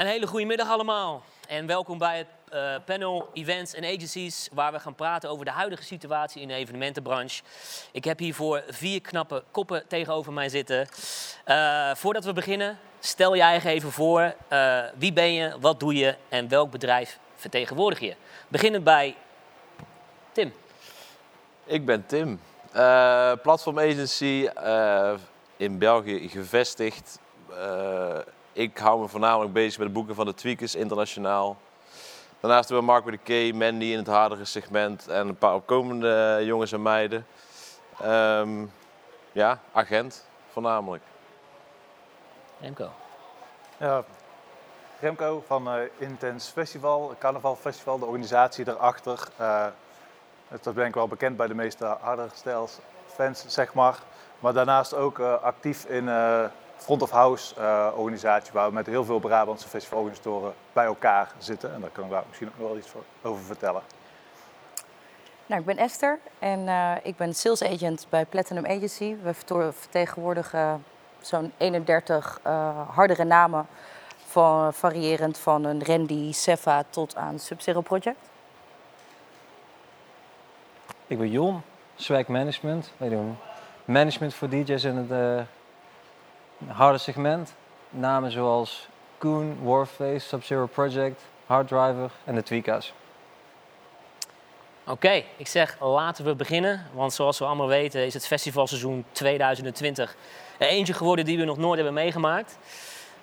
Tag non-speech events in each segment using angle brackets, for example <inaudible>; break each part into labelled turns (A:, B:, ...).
A: Een hele goede middag allemaal en welkom bij het uh, panel Events en Agencies, waar we gaan praten over de huidige situatie in de evenementenbranche. Ik heb hiervoor vier knappe koppen tegenover mij zitten. Uh, voordat we beginnen, stel eigen even voor. Uh, wie ben je, wat doe je en welk bedrijf vertegenwoordig je? Beginnen bij Tim.
B: Ik ben Tim, platform agency in België gevestigd ik hou me voornamelijk bezig met het boeken van de Tweakers internationaal. Daarnaast hebben we Mark with K, Mandy in het hardere segment en een paar opkomende jongens en meiden. Um, ja, agent voornamelijk.
A: Remco.
C: Ja, Remco van uh, Intense Festival, Carnaval Festival, de organisatie daarachter. Uh, dat ben ik wel bekend bij de meeste hardere stijls fans, zeg maar. Maar daarnaast ook uh, actief in front of house uh, organisatie waar we met heel veel Brabantse festivalorganisatoren bij elkaar zitten. En daar kan ik daar misschien ook nog wel iets over vertellen.
D: Nou, ik ben Esther en uh, ik ben sales agent bij Platinum Agency. We vertegenwoordigen zo'n 31 uh, eh, hardere namen, van, variërend van een Randy, Sefa tot aan Sub-Zero Project.
E: Ik ben Jon, Swag Management. Wij doen management voor DJ's en het harde segment. Namen zoals Koon, Warface, Sub-Zero Project, Harddriver en de Tweakers.
A: Oké, ik zeg laten we beginnen. Want zoals we allemaal weten is het festivalseizoen 2020 eentje geworden die we nog nooit hebben meegemaakt.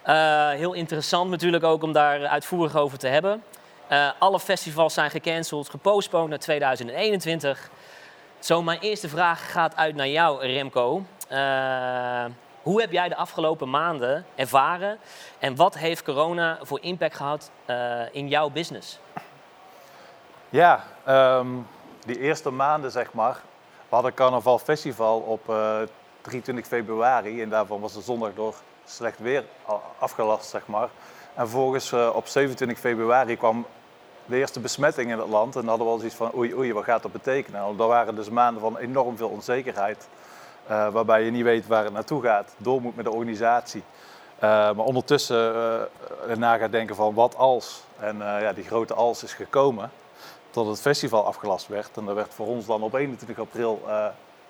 A: Uh, heel interessant natuurlijk ook om daar uitvoerig over te hebben. Uh, alle festivals zijn gecanceld, gepostponed naar 2021. Zo, mijn eerste vraag gaat uit naar jou, Remco. Uh, hoe heb jij de afgelopen maanden ervaren en wat heeft corona voor impact gehad uh, in jouw business?
C: Ja, um, die eerste maanden zeg maar. We hadden Carnaval Festival op uh, eh, 23 februari en daarvan was de zondag door slecht weer afgelast zeg maar. En volgens uh, op 27 februari kwam de eerste besmetting in het land en hadden we al zoiets van oei oei, wat gaat dat betekenen? Dat waren dus maanden van enorm veel onzekerheid. Uh, waarbij je niet weet waar het naartoe gaat, door moet met de organisatie. Uh, maar ondertussen uh, na gaat denken van wat als. En ja, die grote als is gekomen tot het festival afgelast werd. En dat werd voor ons dan op 21 april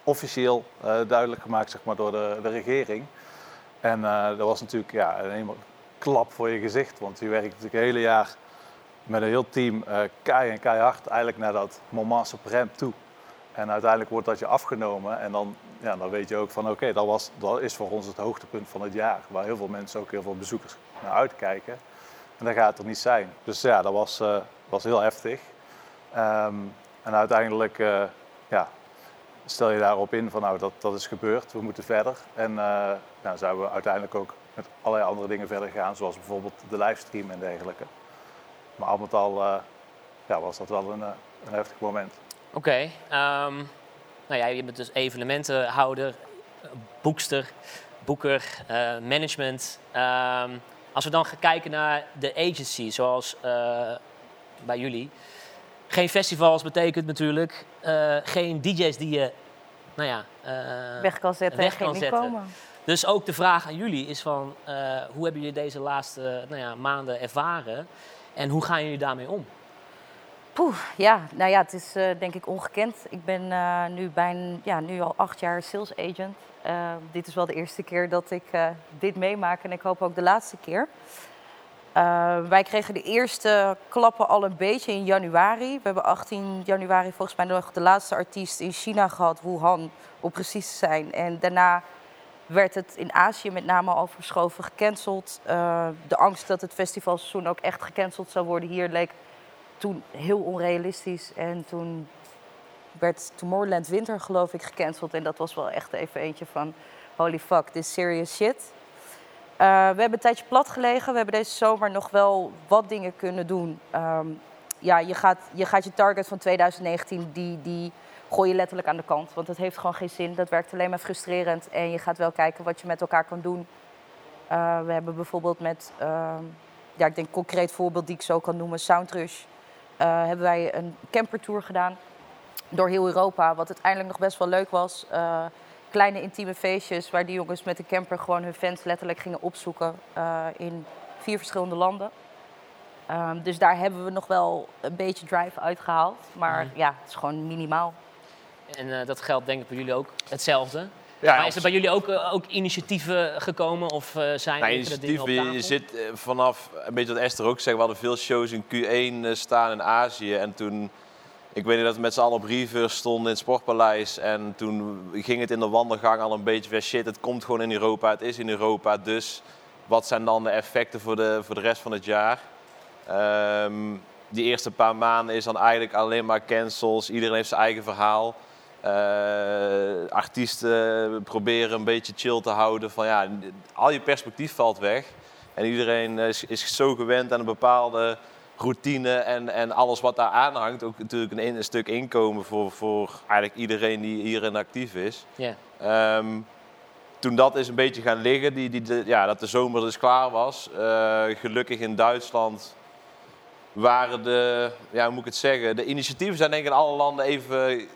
C: officieel duidelijk gemaakt zeg maar, door de, de regering. En dat was natuurlijk ja, een klap voor je gezicht. Want je werkt natuurlijk het hele jaar met een heel team kei en keihard eigenlijk naar dat moment suprême toe. En uiteindelijk wordt dat je afgenomen en dan, ja, dan weet je ook van oké, dat dat, dat is voor ons het hoogtepunt van het jaar. Waar heel veel mensen, ook heel veel bezoekers naar uitkijken. En dat gaat er niet zijn. Dus ja, dat was, uh, was heel heftig. Um, en uiteindelijk uh, ja, stel je daarop in van nou, dat, dat is gebeurd, we moeten verder. En uh, nou, zijn we uiteindelijk ook met allerlei andere dingen verder gegaan, zoals bijvoorbeeld de livestream en dergelijke. Maar al met al ja, was dat wel een, een heftig moment.
A: Oké. Ehm, nou ja, je bent dus evenementenhouder, boekster, boeker, uh, management. Um, als we dan gaan kijken naar de agency, zoals uh, bij jullie. Geen festivals betekent natuurlijk uh, geen DJ's die je nou ja,
D: weg kan zetten weg kan zetten. Komen.
A: Dus ook de vraag aan jullie is van hoe hebben jullie deze laatste nou ja, maanden ervaren en hoe gaan jullie daarmee om?
D: Poeh, ja, nou ja, het is uh, denk ik ongekend. Ik ben uh, nu, bijna, ja, nu al acht jaar sales agent. Uh, dit is wel de eerste keer dat ik dit meemaak en ik hoop ook de laatste keer. wij kregen de eerste klappen al een beetje in januari. We hebben 18 januari volgens mij nog de laatste artiest in China gehad, Wuhan, om precies te zijn. En daarna werd het in Azië met name al verschoven, gecanceld. de angst dat het festivalseizoen ook echt gecanceld zou worden hier leek toen heel onrealistisch. En toen werd Tomorrowland Winter geloof ik gecanceld. En dat was wel echt even eentje van holy fuck, this serious shit. Uh, we hebben een tijdje plat gelegen. We hebben deze zomer nog wel wat dingen kunnen doen. Um, ja, je gaat, je gaat je target van 2019, die, die gooi je letterlijk aan de kant. Want het heeft gewoon geen zin. Dat werkt alleen maar frustrerend. En je gaat wel kijken wat je met elkaar kan doen. Uh, we hebben bijvoorbeeld met, uh, ja, ik denk concreet voorbeeld die ik zo kan noemen, Soundrush. Eh, hebben wij een campertour gedaan door heel Europa. Wat uiteindelijk nog best wel leuk was. Uh, kleine intieme feestjes waar die jongens met de camper gewoon hun fans letterlijk gingen opzoeken. Uh, in vier verschillende landen. Ehm, dus daar hebben we nog wel een beetje drive uitgehaald. Maar
A: Mhm.
D: ja, het is gewoon minimaal.
A: En eh, dat geldt denk ik bij jullie ook hetzelfde.
B: Ja,
A: maar is er bij jullie ook, eh, ook initiatieven gekomen of eh, zijn
B: Nou, initiatieven, je zit eh, vanaf, een beetje wat Esther ook zegt, we hadden veel shows in Q1 eh, staan in Azië. En toen, ik weet niet dat we met z'n allen op Reverse stonden in het Sportpaleis. En toen ging het in de wandelgang al een beetje weer shit, het komt gewoon in Europa, het is in Europa. Dus wat zijn dan de effecten voor de, voor de rest van het jaar? Ehm, die eerste paar maanden is dan eigenlijk alleen maar cancels, iedereen heeft zijn eigen verhaal. Eh, artiesten proberen een beetje chill te houden van ja, al je perspectief valt weg. En iedereen is, is zo gewend aan een bepaalde routine en, en alles wat daar aan hangt. Ook natuurlijk een, stuk inkomen voor, voor eigenlijk iedereen die hierin actief is. Ehm, toen dat is een beetje gaan liggen, die, die, de, ja, dat de zomer dus klaar was. eh, gelukkig in Duitsland waren de, ja, hoe moet ik het zeggen, de initiatieven zijn denk ik in alle landen even,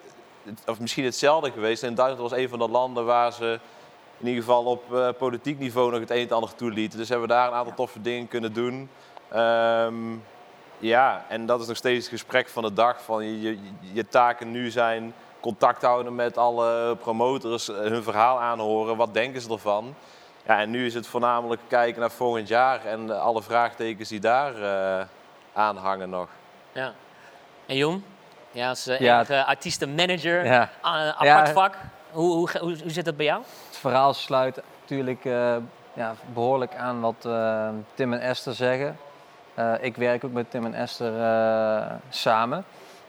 B: of misschien hetzelfde geweest. En Duitsland was een van de landen waar ze in ieder geval op eh, politiek niveau nog het een en ander toelieten. Dus hebben we daar een aantal toffe dingen kunnen doen. Ehm, ja, en dat is nog steeds het gesprek van de dag. Van je, je, je taken nu zijn contact houden met alle promotors, eh, hun verhaal aanhoren. Wat denken ze ervan? Ja, en nu is het voornamelijk kijken naar volgend jaar en alle vraagtekens die daar eh, aan hangen nog.
A: ja. En Jon? Ja, als eh,
E: Ja.
A: enige artiestenmanager,
E: Ja.
A: apart
E: Ja.
A: vak. Hoe, hoe, hoe, hoe zit dat bij jou?
E: Het verhaal sluit natuurlijk eh, ja, behoorlijk aan wat eh, Tim en Esther zeggen. Ik werk ook met Tim en Esther samen.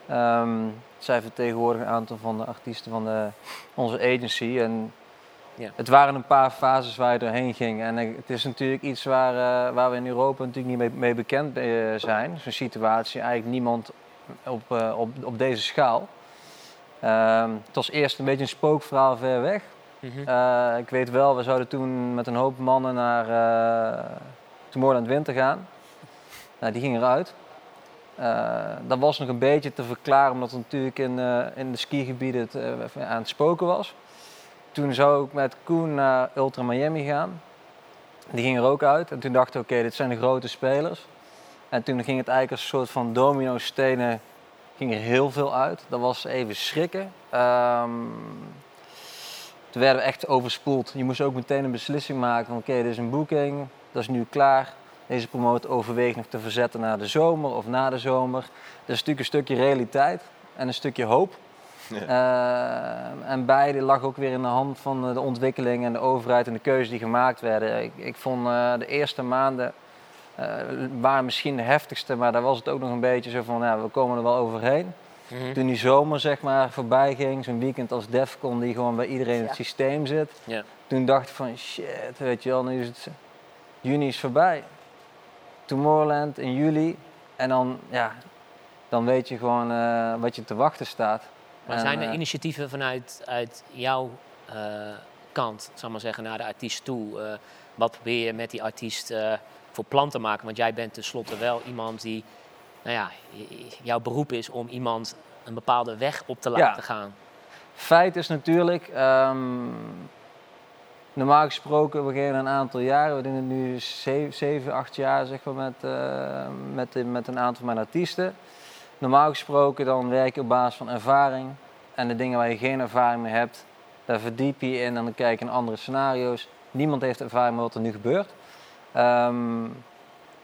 E: Ehm, zij vertegenwoordigen een aantal van de artiesten van de, onze agency. En
A: Ja.
E: Het waren een paar fases waar je doorheen ging. En het is natuurlijk iets waar, waar we in Europa natuurlijk niet mee, mee bekend zijn. Zo'n situatie, eigenlijk niemand op, eh, op, op deze schaal. Ehm, het was eerst een beetje een spookverhaal ver weg.
A: Mhm.
E: Eh, ik weet wel, we zouden toen met een hoop mannen naar uh, Tomorrowland Winter gaan. Nou, die ging eruit. Dat was nog een beetje te verklaren, omdat het natuurlijk in, in de skigebieden het, aan het spoken was. Toen zou ik met Koen naar Ultra Miami gaan. Die ging er ook uit. En toen dachten we, oké, dit zijn de grote spelers. En toen ging het eigenlijk als een soort van domino stenen, ging er heel veel uit. Dat was even schrikken. Ehm, toen werden we echt overspoeld. Je moest ook meteen een beslissing maken van oké, dit is een boeking, dat is nu klaar. Deze promotor overweegt nog te verzetten naar de zomer of na de zomer. Dat is natuurlijk een stukje realiteit en een stukje hoop. Uh, en beide lag ook weer in de hand van de ontwikkeling en de overheid en de keuzes die gemaakt werden. Ik, ik vond uh, de eerste maanden waren misschien de heftigste, maar daar was het ook nog een beetje zo van, ja, we komen er wel overheen.
A: Mhm.
E: Toen die zomer zeg maar voorbij ging, zo'n weekend als Defcon die gewoon bij iedereen in het systeem zit.
A: Ja.
E: Toen dacht ik van shit, weet je wel, nu is het juni is voorbij. Tomorrowland in juli en dan, ja, dan weet je gewoon eh, wat je te wachten staat.
A: Maar
E: En,
A: zijn er
E: eh,
A: initiatieven vanuit uit jouw eh, kant, zal ik maar zeggen, naar de artiest toe? Eh, wat probeer je met die artiest eh, voor plan te maken? Want jij bent tenslotte wel iemand die, nou ja, jouw beroep is om iemand een bepaalde weg op te
E: Ja.
A: laten gaan.
E: Feit is natuurlijk, ehm, normaal gesproken, we een aantal jaren, we doen het nu zeven, zeven acht jaar zeg maar, met, eh, met, met een aantal van mijn artiesten. Normaal gesproken dan werk je op basis van ervaring en de dingen waar je geen ervaring mee hebt, daar verdiep je je in en dan kijk je naar andere scenario's. Niemand heeft ervaring met wat er nu gebeurt. Ehm,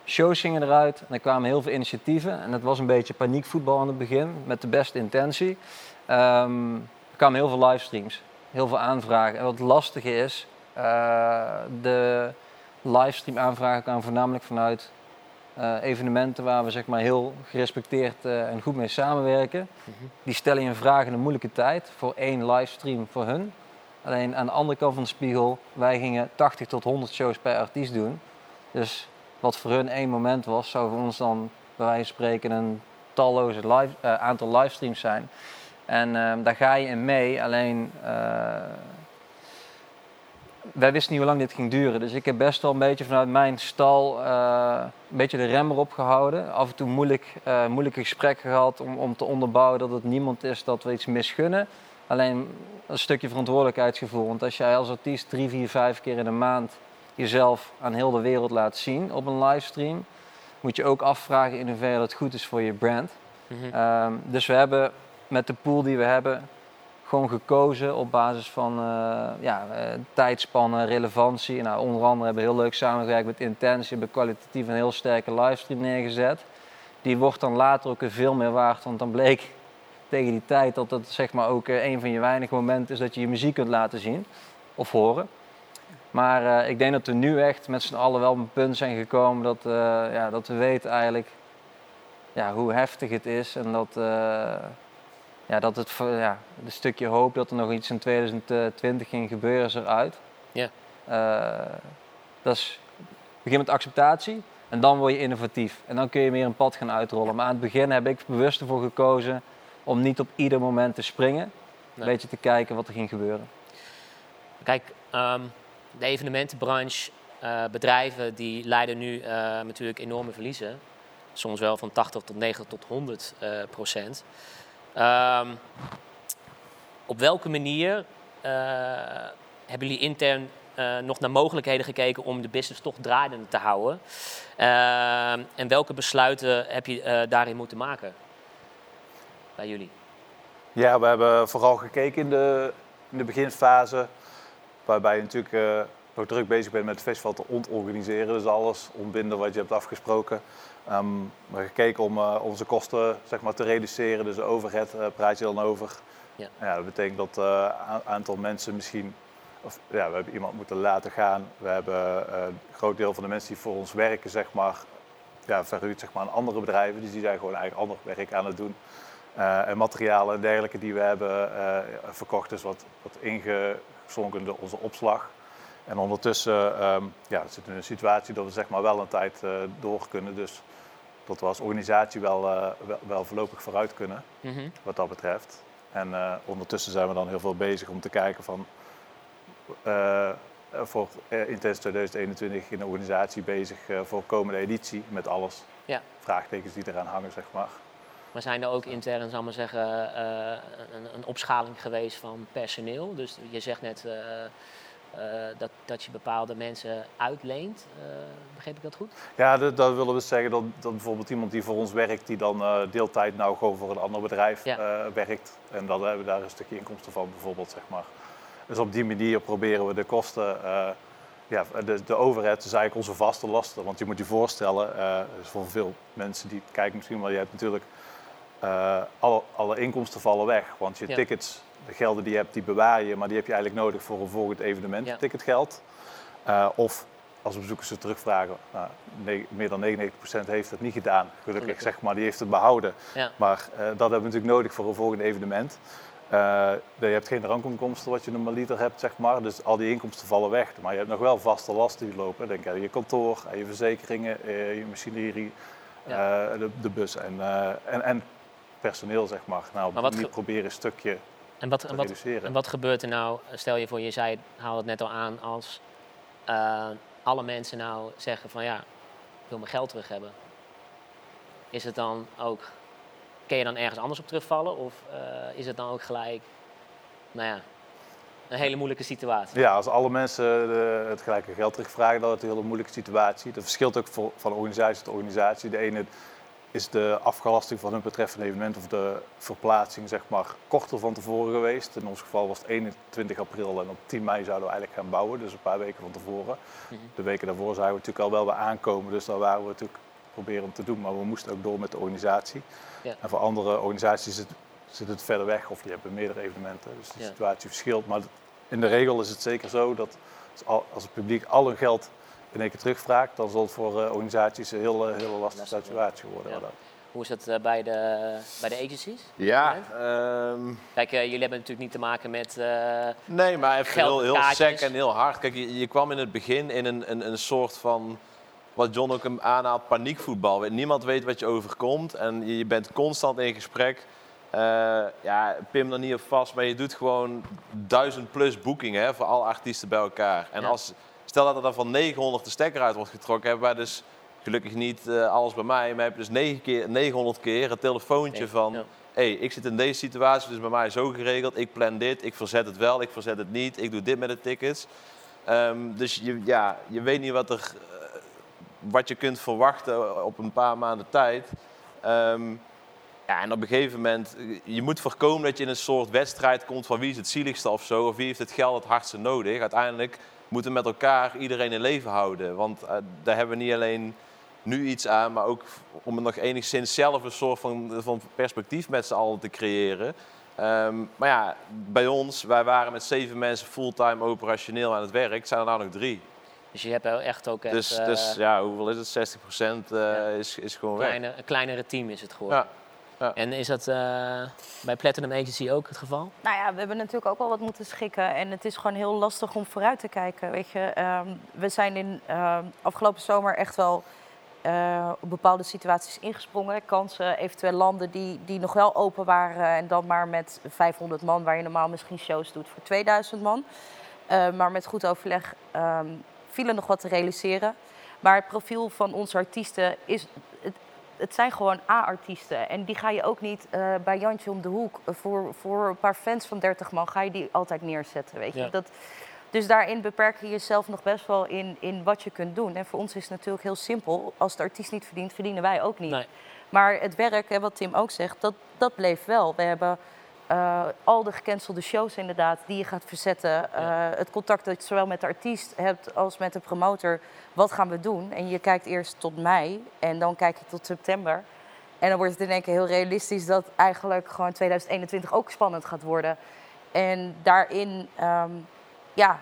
E: shows gingen eruit en er kwamen heel veel initiatieven en het was een beetje paniekvoetbal aan het begin met de beste intentie. Ehm, er kwamen heel veel livestreams, heel veel aanvragen. En wat lastige is, eh, de livestream aanvragen kwamen voornamelijk vanuit eh, evenementen waar we zeg maar, heel gerespecteerd eh, en goed mee samenwerken. Die stellen je een vraag in een moeilijke tijd voor één livestream voor hun. Alleen aan de andere kant van de spiegel, wij gingen 80 tot 100 shows per artiest doen. Dus wat voor hun één moment was, zou voor ons dan bij wijze van spreken een talloze eh, aantal livestreams zijn. En ehm, daar ga je in mee, alleen eh, wij wisten niet hoe lang dit ging duren. Dus ik heb best wel een beetje vanuit mijn stal eh, een beetje de rem erop gehouden. Af en toe moeilijk, eh, moeilijke gesprekken gehad om, om te onderbouwen dat het niemand is dat we iets misgunnen. Alleen een stukje verantwoordelijkheidsgevoel. Want als jij als artiest drie, vier, vijf keer in de maand jezelf aan heel de wereld laat zien op een livestream, moet je ook afvragen in hoeverre dat goed is voor je brand.
A: Mhm.
E: Ehm, dus we hebben met de pool die we hebben gewoon gekozen op basis van eh, ja, eh, tijdspannen, relevantie. Nou, onder andere hebben we heel leuk samengewerkt met Intensie, hebben kwalitatief een heel sterke livestream neergezet. Die wordt dan later ook weer veel meer waard, want dan bleek <laughs> tegen die tijd dat het zeg maar ook eh, een van je weinige momenten is dat je je muziek kunt laten zien of horen. Maar eh, ik denk dat we nu echt met z'n allen wel op een punt zijn gekomen dat, eh, ja, dat we weten eigenlijk ja, hoe heftig het is en dat, eh, ja, dat het ja, een stukje hoop dat er nog iets in 2020 ging gebeuren is eruit.
A: Ja.
E: Dat is begin met acceptatie en dan word je innovatief en dan kun je meer een pad gaan uitrollen. Maar aan het begin heb ik bewust ervoor gekozen om niet op ieder moment te springen, een beetje te kijken wat er ging gebeuren.
A: Kijk, ehm, de evenementenbranche, eh, bedrijven die leiden nu eh, natuurlijk enorme verliezen. Soms wel van 80 tot 90 tot 100 eh, procent. Ehm, op welke manier hebben jullie intern nog naar mogelijkheden gekeken om de business toch draaiende te houden? Ehm, en welke besluiten heb je daarin moeten maken bij jullie?
C: Ja, we hebben vooral gekeken in de, in de beginfase, waarbij je natuurlijk eh, nog druk bezig bent met het festival te ontorganiseren. Dus alles ontbinden wat je hebt afgesproken. Ehm, we hebben gekeken om eh, onze kosten zeg maar, te reduceren, dus overhead eh, praat je dan over.
A: Ja.
C: Ja, dat betekent dat een aantal mensen misschien, of ja, we hebben iemand moeten laten gaan. We hebben een groot deel van de mensen die voor ons werken, zeg maar, ja, verhuurd zeg maar, aan andere bedrijven. Dus die zijn gewoon eigenlijk ander werk aan het doen. En materialen en dergelijke die we hebben verkocht, is wat, wat ingezonken in onze opslag. En ondertussen ehm ja, zitten we in een situatie dat we zeg maar wel een tijd eh, door kunnen. Dus dat we als organisatie wel, eh, wel, wel voorlopig vooruit kunnen,
A: Mhm.
C: wat dat betreft. En eh, ondertussen zijn we dan heel veel bezig om te kijken van... voor Intense 2021 in de organisatie bezig voor komende editie met alles.
A: Ja.
C: Vraagtekens die eraan hangen, zeg maar.
A: Maar zijn er ook intern, zal maar zeggen, eh, een, een opschaling geweest van personeel? Dus je zegt net eh, eh, dat, dat je bepaalde mensen uitleent. Begreep ik dat goed?
C: Ja, dat, dat willen we zeggen dat, dat bijvoorbeeld iemand die voor ons werkt, die dan deeltijd nou gewoon voor een ander bedrijf
A: Ja.
C: werkt. En dan hebben we daar een stukje inkomsten van bijvoorbeeld, zeg maar. Dus op die manier proberen we de kosten, ja, de, de overhead is eigenlijk onze vaste lasten. Want je moet je voorstellen, dus voor veel mensen die kijken misschien wel, je hebt natuurlijk eh, alle, alle inkomsten vallen weg. Want je
A: Ja.
C: tickets, de gelden die je hebt, die bewaar je, maar die heb je eigenlijk nodig voor een volgend evenement,
A: Ja.
C: ticketgeld. Eh, of als bezoekers ze terugvragen, nou, meer dan 99% heeft het niet gedaan. Gelukkig,
A: Gelukkig.
C: zeg maar, die heeft het behouden.
A: Ja.
C: Maar eh, dat hebben we natuurlijk nodig voor een volgend evenement. Je hebt geen drankinkomsten wat je normaliter hebt, zeg maar. Dus al die inkomsten vallen weg. Maar je hebt nog wel vaste lasten die lopen. Denk aan je kantoor, aan je verzekeringen, je machinerie, de, de bus en, en, en personeel, zeg maar. Nou,
A: Maar wat
C: proberen een stukje
A: En wat,
C: te
A: en, wat,
C: reduceren.
A: en wat gebeurt er nou, stel je voor, je zei, haalde het net al aan, als eh, alle mensen nou zeggen van ja, ik wil mijn geld terug hebben. Is het dan ook, kun je dan ergens anders op terugvallen? Of eh, is het dan ook gelijk, nou ja, een hele moeilijke situatie?
C: Ja, als alle mensen de- het gelijke geld terugvragen, dan is het een hele moeilijke situatie. Dat verschilt ook voor- van organisatie tot organisatie. De ene is de afgelasting van hun betreffende evenement of de verplaatsing zeg maar, korter van tevoren geweest. In ons geval was het 21 april en op 10 mei zouden we eigenlijk gaan bouwen, dus een paar weken van tevoren.
A: Mhm.
C: De weken daarvoor zagen we natuurlijk al wel weer aankomen, dus daar waren we natuurlijk proberen om te doen. Maar we moesten ook door met de organisatie.
A: Ja.
C: En voor andere organisaties zit, zit het verder weg of die hebben meerdere evenementen. Dus de
A: Ja.
C: situatie verschilt. Maar in de regel is het zeker zo dat als al- als het publiek al hun geld in één keer terugvraagt, dan zal het voor eh, organisaties een heel, eh, hele lastige situatie worden.
A: Ja. Hoe is dat eh, bij, de, bij de agencies?
B: Ja, ehm,
A: Kijk, jullie hebben natuurlijk niet te maken met... eh,
B: nee, maar even heel, heel sec en heel hard. Kijk, je, je kwam in het begin in een, een, een soort van, wat John ook hem aanhaalt, paniekvoetbal. Niemand weet wat je overkomt en je, je bent constant in gesprek. Eh, ja, pim er niet op vast, maar je doet gewoon duizend plus boekingen hè, voor alle artiesten bij elkaar. En
A: Ja.
B: als, stel dat er dan van 900 de stekker uit wordt getrokken, hebben wij dus gelukkig niet eh, alles bij mij, maar heb je dus 9 keer, 900 keer een telefoontje
A: Nee,
B: van...
A: ja.
B: hey, ik zit in deze situatie, dus bij mij is zo geregeld. Ik plan dit, ik verzet het wel, ik verzet het niet. Ik doe dit met de tickets. Ehm, dus je, ja, je weet niet wat, er, eh, wat je kunt verwachten op een paar maanden tijd. Ehm, ja, en op een gegeven moment, eh, je moet voorkomen dat je in een soort wedstrijd komt van wie is het zieligste of zo, of wie heeft het geld het hardste nodig. Uiteindelijk moeten met elkaar iedereen in leven houden. Want eh, daar hebben we niet alleen nu iets aan, maar ook om nog enigszins zelf een soort van, van perspectief met z'n allen te creëren. Ehm, maar ja, bij ons, wij waren met zeven mensen fulltime operationeel aan het werk, zijn er nou nog drie.
A: Dus je hebt echt ook echt,
B: Dus,
A: eh,
B: dus ja, hoeveel is het? 60 procent
A: Ja.
B: is, is gewoon
A: een,
B: weg.
A: een kleinere team is het geworden.
B: Ja.
A: En is dat eh, bij Platinum Agency ook het geval?
D: Nou ja, we hebben natuurlijk ook wel wat moeten schikken. En het is gewoon heel lastig om vooruit te kijken. Weet je, Ehm, we zijn in ehm, afgelopen zomer echt wel eh, op bepaalde situaties ingesprongen. Kansen, eventueel landen die, die nog wel open waren. En dan maar met 500 man, waar je normaal misschien shows doet voor 2000 man. Eh, maar met goed overleg ehm viel er nog wat te realiseren. Maar het profiel van onze artiesten is. Het, het zijn gewoon A-artiesten. En die ga je ook niet eh, bij Jantje om de hoek. eh, Voor, voor een paar fans van 30 man ga je die altijd neerzetten. Weet je?
A: Ja.
D: Dat, dus daarin beperk je jezelf nog best wel in, in wat je kunt doen. En voor ons is het natuurlijk heel simpel. Als de artiest niet verdient, verdienen wij ook niet.
A: Nee.
D: Maar het werk, hè, wat Tim ook zegt, dat, dat bleef wel. We hebben eh, al de gecancelde shows inderdaad, die je gaat verzetten. Eh, het contact dat je zowel met de artiest hebt als met de promotor. Wat gaan we doen? En je kijkt eerst tot mei en dan kijk je tot september. En dan wordt het in één keer heel realistisch dat eigenlijk gewoon 2021 ook spannend gaat worden. En daarin, ehm, ja,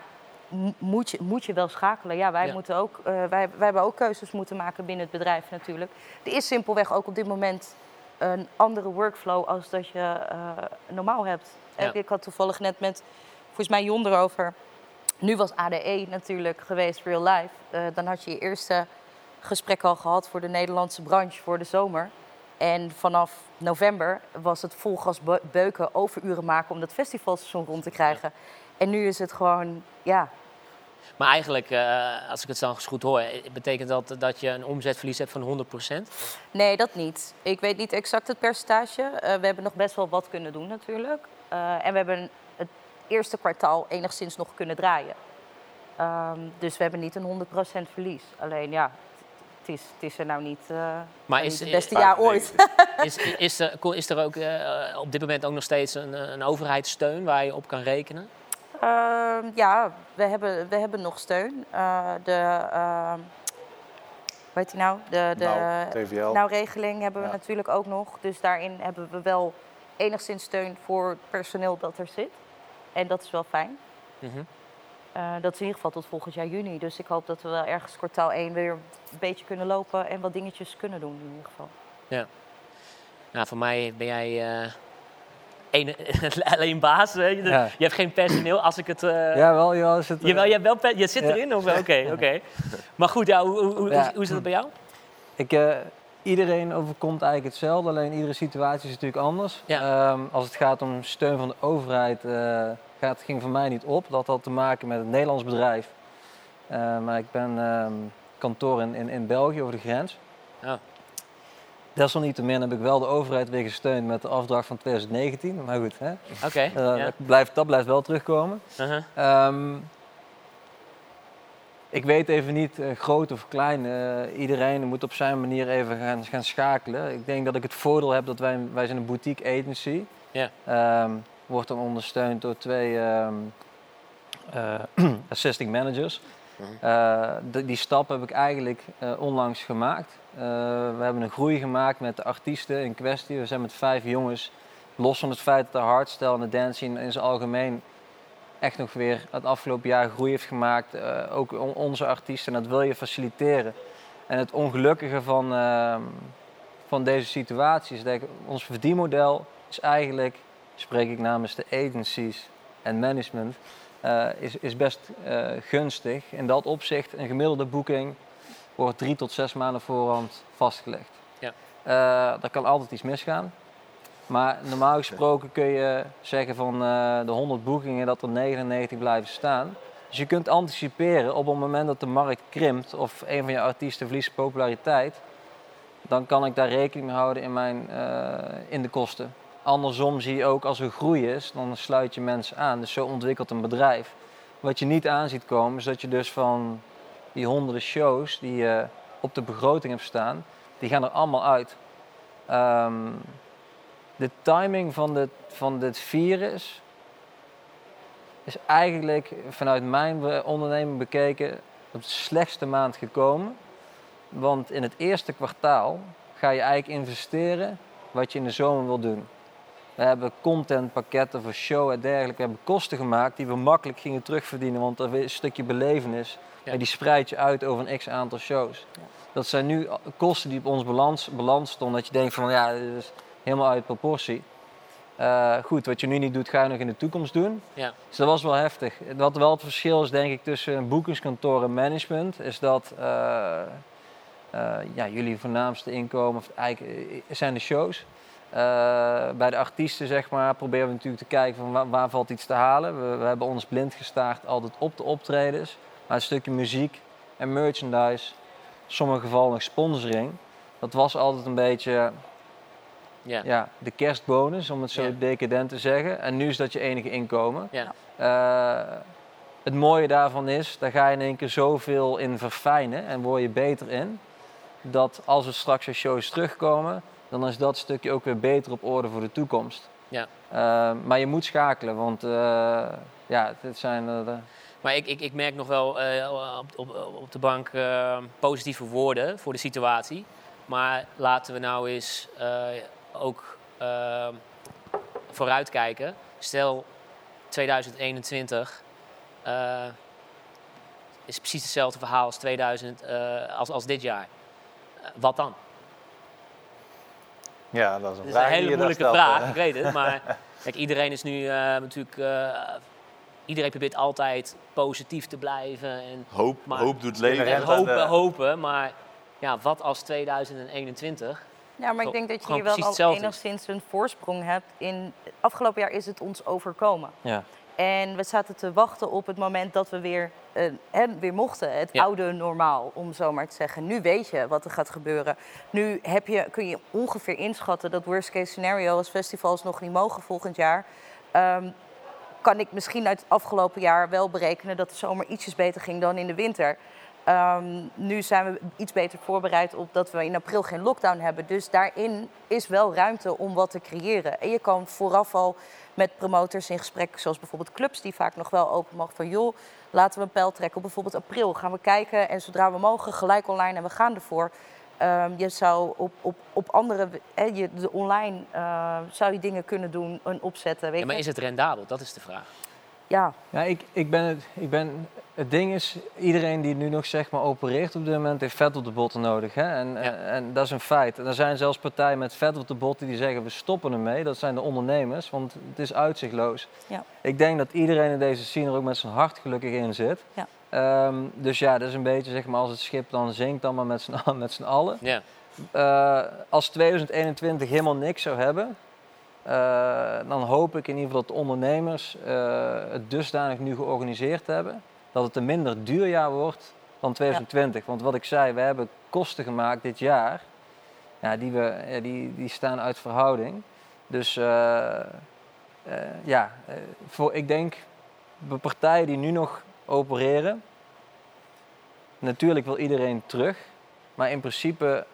D: moet je, moet je wel schakelen. Ja, wij,
A: Ja.
D: Moeten ook, eh, wij, wij hebben ook keuzes moeten maken binnen het bedrijf natuurlijk. Er is simpelweg ook op dit moment een andere workflow als dat je eh, normaal hebt.
A: Ja.
D: Ik had toevallig net met, volgens mij Jon erover. Nu was ADE natuurlijk geweest, real life. Eh, dan had je je eerste gesprek al gehad voor de Nederlandse branche voor de zomer. En vanaf november was het vol gas be- beuken, overuren maken om dat festivalseizoen rond te krijgen. En nu is het gewoon, ja,
A: Maar eigenlijk, eh, als ik het zo goed hoor, eh, betekent dat dat je een omzetverlies hebt van 100%?
D: Nee, dat niet. Ik weet niet exact het percentage. Eh, we hebben nog best wel wat kunnen doen natuurlijk. En we hebben het eerste kwartaal enigszins nog kunnen draaien. Ehm, dus we hebben niet een 100% verlies. Alleen ja, het is, het is er nou niet,
A: Maar
D: niet
A: is,
D: het beste jaar ooit. <laughs> <laughs>
A: is, is, er, is er ook op dit moment ook nog steeds een, een overheidssteun waar je op kan rekenen?
D: Ehm, ja, we hebben, we hebben nog steun. Eh, de, ehm hoe heet die nou? De, de
C: Nou, TVL.
D: nou, regeling hebben we
C: Ja.
D: natuurlijk ook nog. Dus daarin hebben we wel enigszins steun voor het personeel dat er zit. En dat is wel fijn.
A: Mhm.
D: Eh, dat is in ieder geval tot volgend jaar juni. Dus ik hoop dat we wel ergens kwartaal 1 weer een beetje kunnen lopen en wat dingetjes kunnen doen in ieder geval.
A: Nou, voor mij ben jij eh, één- <laughs> alleen baas. Weet je.
E: Ja.
A: je hebt geen personeel. Als ik het. eh
E: Ja, wel, ja, is het, eh,
A: Jawel, je, hebt wel pe- je zit
E: Ja.
A: erin? Of wel? Oké, <laughs> oké. Maar goed, ja, hoe, hoe, hoe,
E: Ja.
A: hoe is dat bij jou?
E: Ik, eh, iedereen overkomt eigenlijk hetzelfde, alleen iedere situatie is natuurlijk anders.
A: Ja.
E: Ehm, als het gaat om steun van de overheid, eh, gaat, ging voor mij niet op. Dat had te maken met het Nederlands bedrijf. Eh, maar ik ben ehm, kantoor in, in, in België over de grens. Desalniettemin heb ik wel de overheid weer gesteund met de afdracht van 2019. Maar goed, hè?
A: Oké.
E: Eh, dat, blijft, dat blijft wel terugkomen.
A: Uh-huh.
E: Ehm, ik weet even niet, eh, groot of klein, eh, iedereen moet op zijn manier even gaan, gaan schakelen. Ik denk dat ik het voordeel heb dat wij, wij zijn een boutique agency.
A: Ja.
E: Ehm, wordt dan ondersteund door twee ehm, eh, <clears throat> assisting managers.
A: Mhm.
E: Eh, die stap heb ik eigenlijk eh, onlangs gemaakt. Eh, we hebben een groei gemaakt met de artiesten in kwestie. We zijn met vijf jongens, los van het feit dat de hardstyle en de dancing in zijn algemeen echt nog weer het afgelopen jaar groei heeft gemaakt. eh, ook on- onze artiesten, en dat wil je faciliteren. En het ongelukkige van, ehm, van deze situatie is dat ons verdienmodel is eigenlijk, spreek ik namens de agencies en management, eh, is, is best gunstig. In dat opzicht, een gemiddelde boeking wordt drie tot zes maanden voorhand vastgelegd.
A: Ja.
E: Eh, er kan altijd iets misgaan. Maar normaal gesproken kun je zeggen van eh, de 100 boekingen dat er 99 blijven staan. Dus je kunt anticiperen op het moment dat de markt krimpt of een van je artiesten verliest populariteit. Dan kan ik daar rekening mee houden in, mijn, eh, in de kosten. Andersom zie je ook als er groei is, dan sluit je mensen aan. Dus zo ontwikkelt een bedrijf. Wat je niet aan ziet komen, is dat je dus van die honderden shows die je op de begroting hebt staan, die gaan er allemaal uit. Ehm, de timing van dit, van dit virus is eigenlijk vanuit mijn onderneming bekeken op de slechtste maand gekomen. Want in het eerste kwartaal ga je eigenlijk investeren wat je in de zomer wil doen. We hebben contentpakketten voor show en dergelijke. We hebben kosten gemaakt die we makkelijk gingen terugverdienen. Want er is een stukje belevenis.
A: Ja.
E: En die spreid je uit over een x aantal shows. Dat zijn nu kosten die op ons balans, balans stonden. Dat je denkt van ja, dit is helemaal uit proportie. Eh, goed, wat je nu niet doet, ga je nog in de toekomst doen.
A: Ja.
E: Dus dat was wel heftig. Wat wel het verschil is, denk ik, tussen een boekingskantoor en management, is dat eh, eh, ja, jullie voornaamste inkomen of eigenlijk, zijn de shows. Bij de artiesten, zeg maar, proberen we natuurlijk te kijken van waar, waar valt iets te halen. We, we hebben ons blind gestaard altijd op de optredens. Maar een stukje muziek en merchandise, in sommige gevallen nog sponsoring, dat was altijd een beetje
A: Ja.
E: ja, de kerstbonus, om het zo
A: Ja.
E: decadent te zeggen. En nu is dat je enige inkomen.
A: Ja.
E: Eh, het mooie daarvan is, daar ga je in één keer zoveel in verfijnen en word je beter in. Dat als er straks weer shows terugkomen, dan is dat stukje ook weer beter op orde voor de toekomst.
A: Ja.
E: Eh, maar je moet schakelen, want eh, ja, dit zijn de...
A: Maar ik, ik, ik merk nog wel eh, op, op, op de bank eh, positieve woorden voor de situatie. Maar laten we nou eens eh, ook vooruitkijken. Stel 2021 eh, is precies hetzelfde verhaal als, 2000, eh, als, als dit jaar. Wat dan?
C: Ja, dat is een
A: Dat is een hele moeilijke vraag, ik weet het. Maar <laughs> kijk, iedereen is nu natuurlijk... iedereen probeert altijd positief te blijven. En
B: Hoop,
A: Maar-
B: hoop doet
A: en
B: leven.
C: Aan
A: hopen,
C: de-
A: hopen. Maar ja, wat als 2021?
D: Ja, maar ik denk dat je hier wel al enigszins een voorsprong hebt. In afgelopen jaar is het ons overkomen.
E: Ja.
D: En we zaten te wachten op het moment dat we weer, eh, hè, weer mochten. Het
A: Ja.
D: oude normaal, om zo maar te zeggen. Nu weet je wat er gaat gebeuren. Nu heb je, kun je ongeveer inschatten dat worst case scenario als festivals nog niet mogen volgend jaar. ehm, kan ik misschien uit het afgelopen jaar wel berekenen dat de zomer ietsjes beter ging dan in de winter. Ehm, nu zijn we iets beter voorbereid op dat we in april geen lockdown hebben. Dus daarin is wel ruimte om wat te creëren. En je kan vooraf al met promotors in gesprek, zoals bijvoorbeeld clubs die vaak nog wel open mogen. Van joh, laten we een pijl trekken bijvoorbeeld april. Gaan we kijken en zodra we mogen gelijk online en we gaan ervoor. Ehm, je zou op, op, op andere, hè, je, de online, eh, zou je dingen kunnen doen en opzetten. Weet
A: Ja, maar
D: je?
A: is het rendabel? Dat is de vraag.
D: ja,
E: Ja, ik, ik ben het, ik ben, het ding is, iedereen die nu nog zeg maar opereert op dit moment heeft vet op de botten nodig. Hè? En,
A: Ja.
E: en, en dat is een feit. En er zijn zelfs partijen met vet op de botten die zeggen we stoppen ermee. Dat zijn de ondernemers, want het is uitzichtloos.
D: Ja.
E: Ik denk dat iedereen in deze scene er ook met zijn hart gelukkig in zit.
D: Ja.
E: Ehm, dus ja, dat is een beetje zeg maar als het schip dan zinkt dan maar met z'n allen- <laughs> met z'n allen.
A: Ja.
E: Eh, als 2021 helemaal niks zou hebben, eh, dan hoop ik in ieder geval dat de ondernemers eh, het dusdanig nu georganiseerd hebben dat het een minder duur jaar wordt dan 2020. Want wat ik zei, we hebben kosten gemaakt dit jaar, ja, die, we, ja, die, die staan uit verhouding. Dus ja, voor, ik denk de partijen die nu nog opereren, natuurlijk wil iedereen terug, maar in principe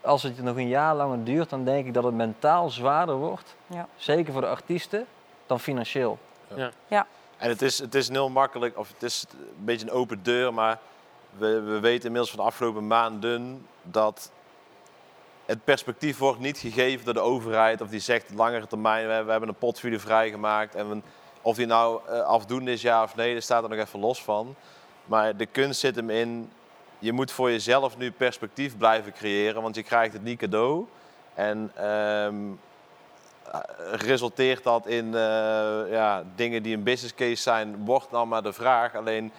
E: als het nog een jaar langer duurt, dan denk ik dat het mentaal zwaarder wordt.
D: Ja.
E: Zeker voor de artiesten, dan financieel.
B: En het is, het is heel makkelijk, of het is een beetje een open deur, maar we, we weten inmiddels van de afgelopen maanden dat het perspectief wordt niet gegeven door de overheid. Of die zegt langere termijn, we, we hebben een pot voor jullie vrijgemaakt. En we- of die nou eh, afdoende is, ja of nee, daar staat er nog even los van. Maar de kunst zit hem in, je moet voor jezelf nu perspectief blijven creëren, want je krijgt het niet cadeau. En ehm, eh, resulteert dat in eh, ja, dingen die een business case zijn, wordt dan maar de vraag. Alleen,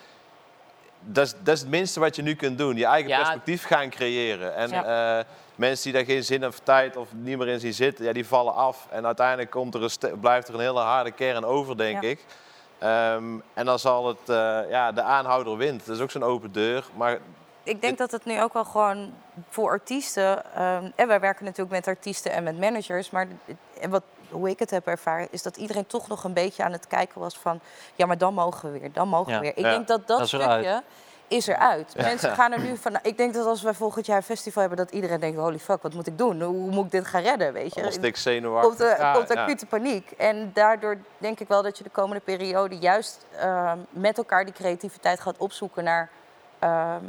B: dat is, dat is het minste wat je nu kunt doen. Je eigen
A: Ja.
B: perspectief gaan creëren. En
D: Ja.
B: Mensen die daar geen zin of tijd of niet meer in zien zitten, ja, die vallen af. En uiteindelijk komt er een blijft er een hele harde kern over, denk
D: Ja.
B: ik. Ehm, en dan zal het, eh, ja, de aanhouder wint. Dat is ook zo'n open deur. Maar
D: ik denk dat het nu ook wel gewoon voor artiesten. ehm, en wij werken natuurlijk met artiesten en met managers. Maar en wat hoe ik het heb ervaren, is dat iedereen toch nog een beetje aan het kijken was van, ja, maar dan mogen we weer, dan mogen
E: Ja.
D: we weer. Ik
B: Ja.
D: denk dat dat,
E: Dat eruit.
D: Is eruit. Mensen gaan er nu van. Ik denk dat als wij volgend jaar een festival hebben, dat iedereen denkt: holy fuck, wat moet ik doen? Hoe moet ik dit gaan redden? Weet je?
B: Allemaal stik zenuwachtig.
D: komt,
B: Ja,
D: komt
B: ja.
D: acute paniek. En daardoor denk ik wel dat je de komende periode juist ehm, met elkaar die creativiteit gaat opzoeken naar ehm,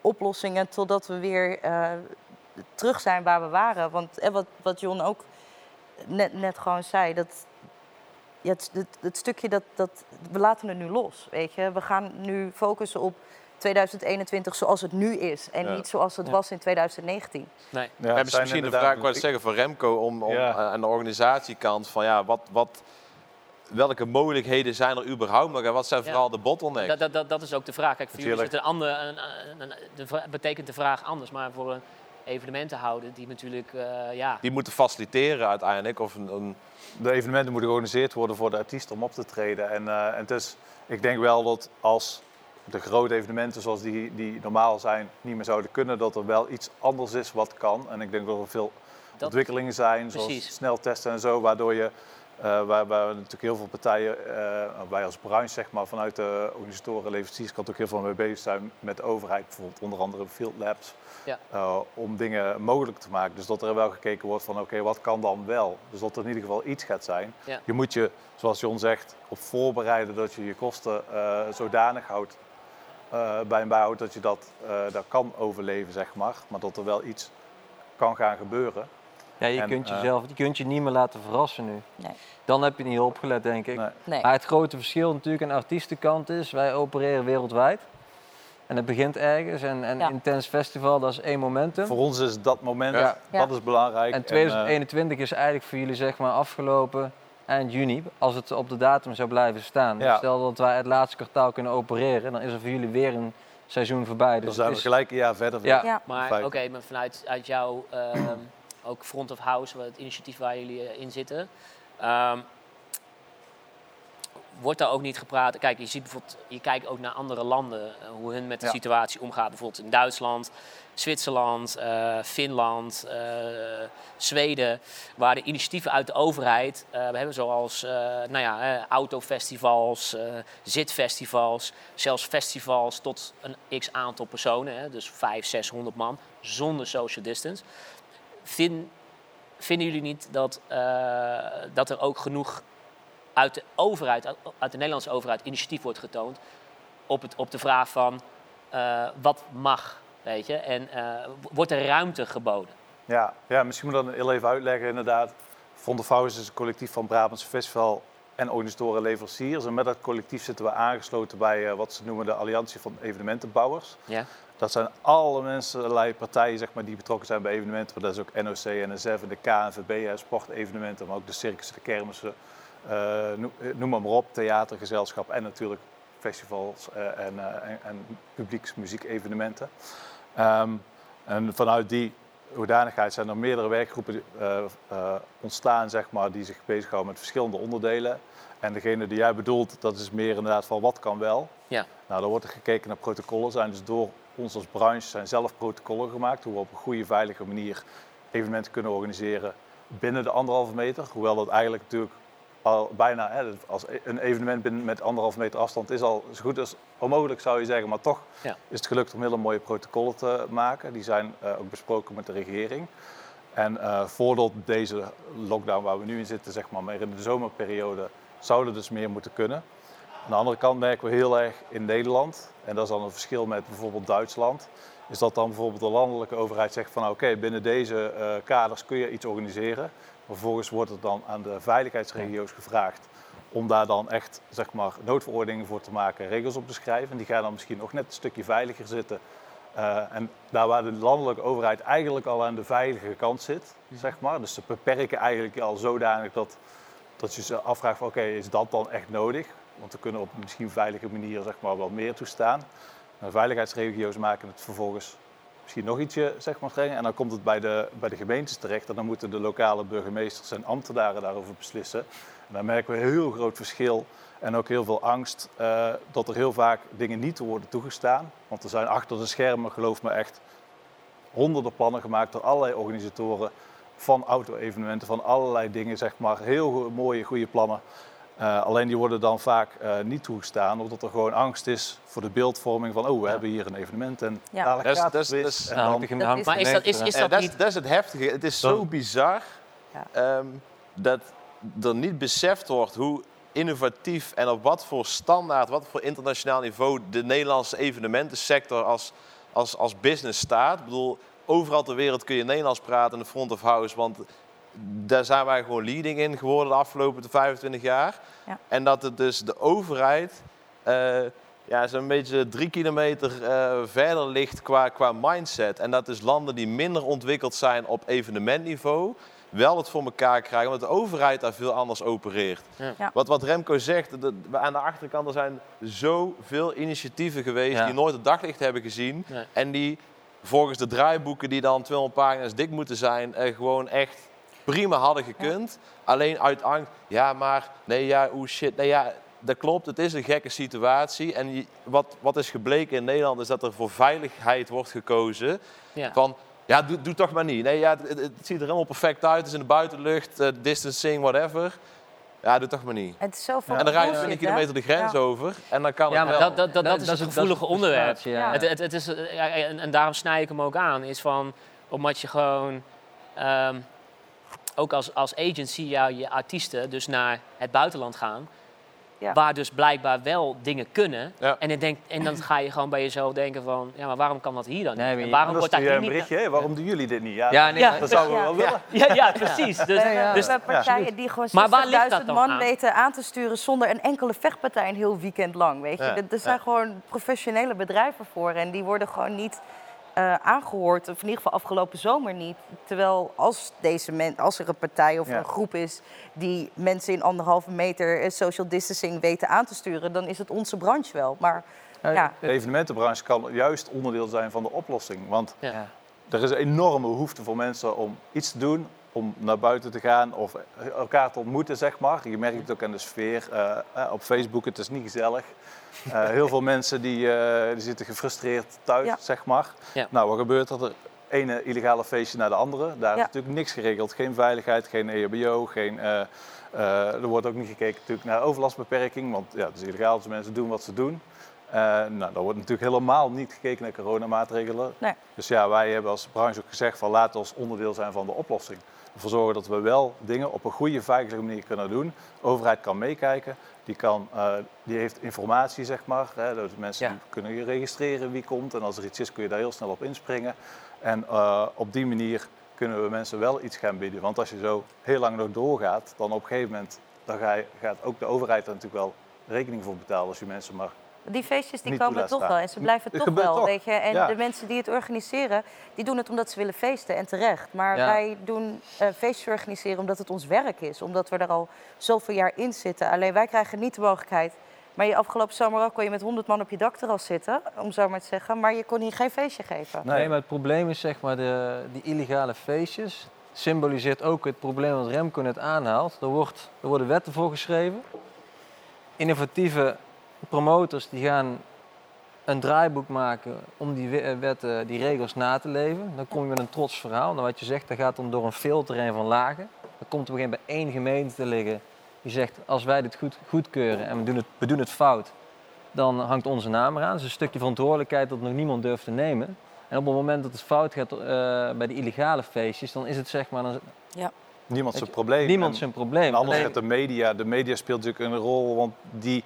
D: oplossingen totdat we weer eh, terug zijn waar we waren. Want en wat, wat John ook net, net gewoon zei, dat ja, het, het, het stukje dat, dat we laten het nu los. Weet je? We gaan nu focussen op 2021 zoals het nu is en
B: Ja.
D: niet zoals het
E: Ja.
D: was in 2019.
A: Nee.
C: Ja,
B: We hebben misschien de vraag, ik
C: natuurlijk-
B: zeggen, van Remco om, om
C: Ja.
B: eh, aan de organisatiekant van ja, wat, wat, welke mogelijkheden zijn er überhaupt nog en wat zijn
A: Ja.
B: vooral de bottlenecks?
A: Dat, dat, dat, dat is ook de vraag. Kijk, voor jullie is
C: Natuurlijk.
A: het een ander, een, een, een- de vra- betekent de vraag anders. Maar voor een evenementenhouder die natuurlijk, eh, ja,
B: Die moeten faciliteren uiteindelijk. Of een, een,
C: de evenementen moeten georganiseerd worden voor de artiest om op te treden. En, eh, en het is, ik denk wel dat als de grote evenementen zoals die, die normaal zijn niet meer zouden kunnen, dat er wel iets anders is wat kan. En ik denk dat er veel
A: Dat-
C: ontwikkelingen zijn,
A: Precies.
C: zoals sneltesten en zo, waardoor je, eh, waar, waar natuurlijk heel veel partijen, eh, wij als branche zeg maar, vanuit de organisatoren, leverancierskant ook heel veel mee bezig zijn met de overheid, bijvoorbeeld onder andere field labs,
A: Ja.
C: eh, om dingen mogelijk te maken. Dus dat er wel gekeken wordt van oké, wat kan dan wel? Dus dat er in ieder geval iets gaat zijn.
A: Ja.
C: Je moet je, zoals John zegt, op voorbereiden dat je je kosten zodanig houdt eh, bij een bijhoudt dat je dat, dat kan overleven, zeg maar. Maar dat er wel iets kan gaan gebeuren.
E: Ja, je,
C: En,
E: kunt
C: eh,
E: jezelf, je kunt je niet meer laten verrassen nu.
D: Nee.
E: Dan heb je niet opgelet, denk ik.
C: Nee.
D: Nee.
E: Maar het grote verschil natuurlijk aan de artiestenkant is, wij opereren wereldwijd. En het begint ergens. En, en
D: Ja.
E: Intens Festival, dat is één momentum.
C: Voor ons is dat moment,
B: Ja.
C: dat
D: Ja.
C: is belangrijk.
E: En
C: eh,
E: 2021 is eigenlijk voor jullie zeg maar afgelopen eind juni, als het op de datum zou blijven staan.
C: Ja.
E: Stel dat wij het laatste kwartaal kunnen opereren, dan is er voor jullie weer een seizoen voorbij.
C: dan
E: Dus
C: zijn
E: het
C: we
E: is-
C: gelijk een jaar verder.
E: Ja.
D: Ja.
A: Maar oké, maar vanuit uit jouw ehm, ook front of house, wat- het initiatief waar jullie eh, in zitten, ehm, wordt daar ook niet gepraat? Kijk, je ziet bijvoorbeeld, je kijkt ook naar andere landen, eh, hoe hun met de
C: Ja.
A: situatie omgaan. Bijvoorbeeld in Duitsland, Zwitserland, eh, Finland, Zweden, waar de initiatieven uit de overheid, we hebben zoals nou ja, autofestivals, zitfestivals, zelfs festivals tot een x aantal personen, hè, dus 500, 600 man, zonder social distance. Vind, vinden jullie niet dat, eh, dat er ook genoeg uit de overheid, uit- de Nederlandse overheid, initiatief wordt getoond op, het, op de vraag van eh, wat mag, weet je? En eh, wordt er ruimte geboden?
C: Ja, ja, misschien moet ik dat heel even uitleggen inderdaad. Front of House is een collectief van Brabantse Festival en organisatoren leveranciers. En met dat collectief zitten we aangesloten bij wat ze noemen de Alliantie van Evenementenbouwers.
A: Ja?
C: Dat zijn alle mensen, allerlei partijen zeg maar, die betrokken zijn bij evenementen. Maar dat is ook NOC, NSF en de KNVB, sportevenementen, maar ook de circussen, de kermissen. eh, noem, eh, noem maar, maar op, theatergezelschap en natuurlijk festivals eh, en, eh, en, en publieksmuziekevenementen. Ehm, en vanuit die hoedanigheid zijn er meerdere werkgroepen ontstaan zeg maar, die zich bezighouden met verschillende onderdelen. En degene die jij bedoelt, dat is meer inderdaad van wat kan wel.
A: Ja.
C: Nou, dan wordt er gekeken naar protocollen. Zijn dus door ons als branche zijn zelf protocollen gemaakt. Hoe we op een goede, veilige manier evenementen kunnen organiseren binnen de anderhalve meter. Hoewel dat eigenlijk natuurlijk al bijna, hè, als een evenement binnen met anderhalve meter afstand is al zo goed als onmogelijk zou je zeggen. Maar toch
A: Ja.
C: is het gelukt om hele mooie protocollen te maken. Die zijn eh, ook besproken met de regering. En eh, voordat deze lockdown waar we nu in zitten, zeg maar, meer in de zomerperiode, zou er dus meer moeten kunnen. Aan de andere kant merken we heel erg in Nederland, en dat is dan een verschil met bijvoorbeeld Duitsland, is dat dan bijvoorbeeld de landelijke overheid zegt van oké, binnen deze eh, kaders kun je iets organiseren. Vervolgens wordt het dan aan de veiligheidsregio's gevraagd om daar dan echt zeg maar, noodverordeningen voor te maken, regels op te schrijven. En die gaan dan misschien nog net een stukje veiliger zitten. Eh, en daar waar de landelijke overheid eigenlijk al aan de veilige kant zit, zeg maar. Dus ze beperken eigenlijk al zodanig dat, dat je ze afvraagt van oké, is dat dan echt nodig? Want we kunnen op een misschien veilige manier zeg maar, wel meer toestaan. De veiligheidsregio's maken het vervolgens misschien nog ietsje zeg maar, strenger. En dan komt het bij de, bij de gemeentes terecht. En dan moeten de lokale burgemeesters en ambtenaren daarover beslissen. En dan merken we een heel groot verschil en ook heel veel angst eh, dat er heel vaak dingen niet worden toegestaan. Want er zijn achter de schermen, geloof me echt, honderden plannen gemaakt door allerlei organisatoren. van auto-evenementen, van allerlei dingen, zeg maar. Heel mooie, goede plannen. Eh, alleen die worden dan vaak eh, niet toegestaan, omdat er gewoon angst is voor de beeldvorming van, oh, we hebben hier een evenement en
D: Ja.
C: dadelijk
B: Dat is-
C: gaat
B: dat
C: het
B: is-
A: Maar is dat, is, dat
B: dat, is,
A: niet...
B: dat is het heftige. Het is zo bizar
D: Ja.
B: ehm, dat er niet beseft wordt hoe innovatief en op wat voor standaard, wat voor internationaal niveau de Nederlandse evenementensector als, als, als business staat. Ik bedoel, overal ter wereld kun je Nederlands praten in de front of house, want daar zijn wij gewoon leading in geworden de afgelopen 25 jaar.
D: Ja.
B: En dat het dus de overheid eh, ja, zo'n beetje drie kilometer eh, verder ligt qua, qua mindset. En dat dus landen die minder ontwikkeld zijn op evenementniveau wel het voor elkaar krijgen, omdat de overheid daar veel anders opereert.
A: Ja.
D: Ja.
B: Wat, wat Remco zegt, de- de- aan de achterkant er zijn zoveel initiatieven geweest
E: Ja.
B: die nooit het daglicht hebben gezien.
A: Nee.
B: En die volgens de draaiboeken die dan 200 pagina's dik moeten zijn, eh, gewoon echt prima hadden gekund. Alleen uit angst, ja maar, nee ja, oeh shit, nee ja, dat klopt, het is een gekke situatie. En je- wat, wat is gebleken in Nederland is dat er voor veiligheid wordt gekozen.
A: Ja.
B: Van, ja, doe, doe toch maar niet. Nee, ja, het, ziet er helemaal perfect uit, het is in de buitenlucht, eh, distancing, whatever. Ja, doe toch maar niet.
D: Het is zoveel
B: En dan rij je
D: bullshit,
B: 20
D: hè?
B: kilometer de grens
D: Ja.
B: over en dan kan
A: Ja,
B: het
A: maar
B: wel.
A: dat, dat, dat, dat is gevoelige
E: de
A: onderwerp.
E: ja.
A: Het, het, het is, eh, ja, en, en daarom snij ik hem ook aan. Is van, omdat je gewoon, ehm, ook als, als agent zie je je artiesten dus naar het buitenland gaan.
D: Ja.
A: Waar dus blijkbaar wel dingen kunnen.
B: Ja.
A: En, dan denk, en dan ga je gewoon bij jezelf denken van, ja, maar waarom kan dat hier dan niet?
E: Nee,
A: en waarom wordt
C: jij
A: hier
C: een
A: niet...
C: berichtje, hé, waarom doen jullie dit niet? Ja,
E: Ja, nee,
A: Ja,
E: maar-
C: dat zouden we
D: Ja.
C: wel willen.
A: Ja, ja, precies. Dus, dus
D: we hebben partijen die gewoon
A: Maar waar ligt dat
D: 60.000
A: dan
D: man
A: aan?
D: weten aan te sturen zonder een enkele vechtpartij een heel weekend lang. Weet je?
B: Ja,
D: Er- Er zijn gewoon professionele bedrijven voor en die worden gewoon niet eh, aangehoord. Of in ieder geval afgelopen zomer niet. Terwijl als, deze men, als er een partij of
C: Ja.
D: een groep is die mensen in anderhalve meter eh, social distancing weten aan te sturen, dan is het onze branche wel. Maar
E: Eh,
D: ja,
C: De evenementenbranche kan juist onderdeel zijn van de oplossing. Want
A: Ja.
C: er is een enorme behoefte voor mensen om iets te doen, om naar buiten te gaan of elkaar te ontmoeten, zeg maar. Je merkt het ook aan de sfeer. op Facebook, het is niet gezellig. Eh, heel veel mensen die, eh, die zitten gefrustreerd thuis,
D: Ja.
C: zeg maar.
A: Ja.
C: Nou, wat gebeurt er? De ene illegale feestje naar de andere. Daar is natuurlijk niks geregeld. Geen veiligheid, geen EHBO, geen... eh, eh, er wordt ook niet gekeken natuurlijk naar overlastbeperking, want ja, het is illegaal, dus mensen doen wat ze doen. Eh, nou, er wordt natuurlijk helemaal niet gekeken naar coronamaatregelen.
D: Nee.
C: Dus ja, wij hebben als branche ook gezegd van laten ons onderdeel zijn van de oplossing. Ervoor zorgen dat we wel dingen op een goede, veilige manier kunnen doen. De overheid kan meekijken, die, kan, eh, die heeft informatie, zeg maar. Hè, dus mensen
E: Ja.
C: kunnen je registreren wie komt en als er iets is kun je daar heel snel op inspringen. En eh, op die manier kunnen we mensen wel iets gaan bieden. Want als je zo heel lang nog doorgaat, dan op een gegeven moment dan ga je, gaat ook de overheid er natuurlijk wel rekening voor betalen als je mensen maar
D: Die feestjes die
C: Niet
D: komen
C: toelaat
D: toch wel en ze blijven <laughs>
C: Het
D: toch wel,
C: toch.
D: weet je. En
C: Ja.
D: de mensen die het organiseren, die doen het omdat ze willen feesten en terecht. Maar
E: Ja.
D: wij doen eh feestjes organiseren omdat het ons werk is, omdat we er al zoveel jaar in zitten. Alleen wij krijgen niet de mogelijkheid. Maar je afgelopen zomer ook kon je met 100 man op je dakterras zitten, om zo maar te zeggen. Maar je kon hier geen feestje geven.
E: Nee. maar het probleem is zeg maar de, die illegale feestjes symboliseert ook het probleem wat Remco net aanhaalt. Er, wordt, er worden wetten voor geschreven. Innovatieve promotors die gaan een draaiboek maken om die eh, wetten, die regels na te leven. Dan kom je met een trots verhaal. Nou, wat je zegt, dat gaat dan door een filter heen van lagen. Dan komt er op een gegeven moment bij één gemeente te liggen die zegt, als wij dit goed, goedkeuren en we doen, het, we doen het fout, dan hangt onze naam eraan. Dat is een stukje verantwoordelijkheid dat nog niemand durft te nemen. En op het moment dat het fout gaat eh, bij de illegale feestjes, dan is het zeg maar dan,
C: niemand
E: Weet
C: zijn probleem.
E: niemand
C: En-
E: zijn probleem.
C: En anders met de media. De media speelt natuurlijk een rol, want die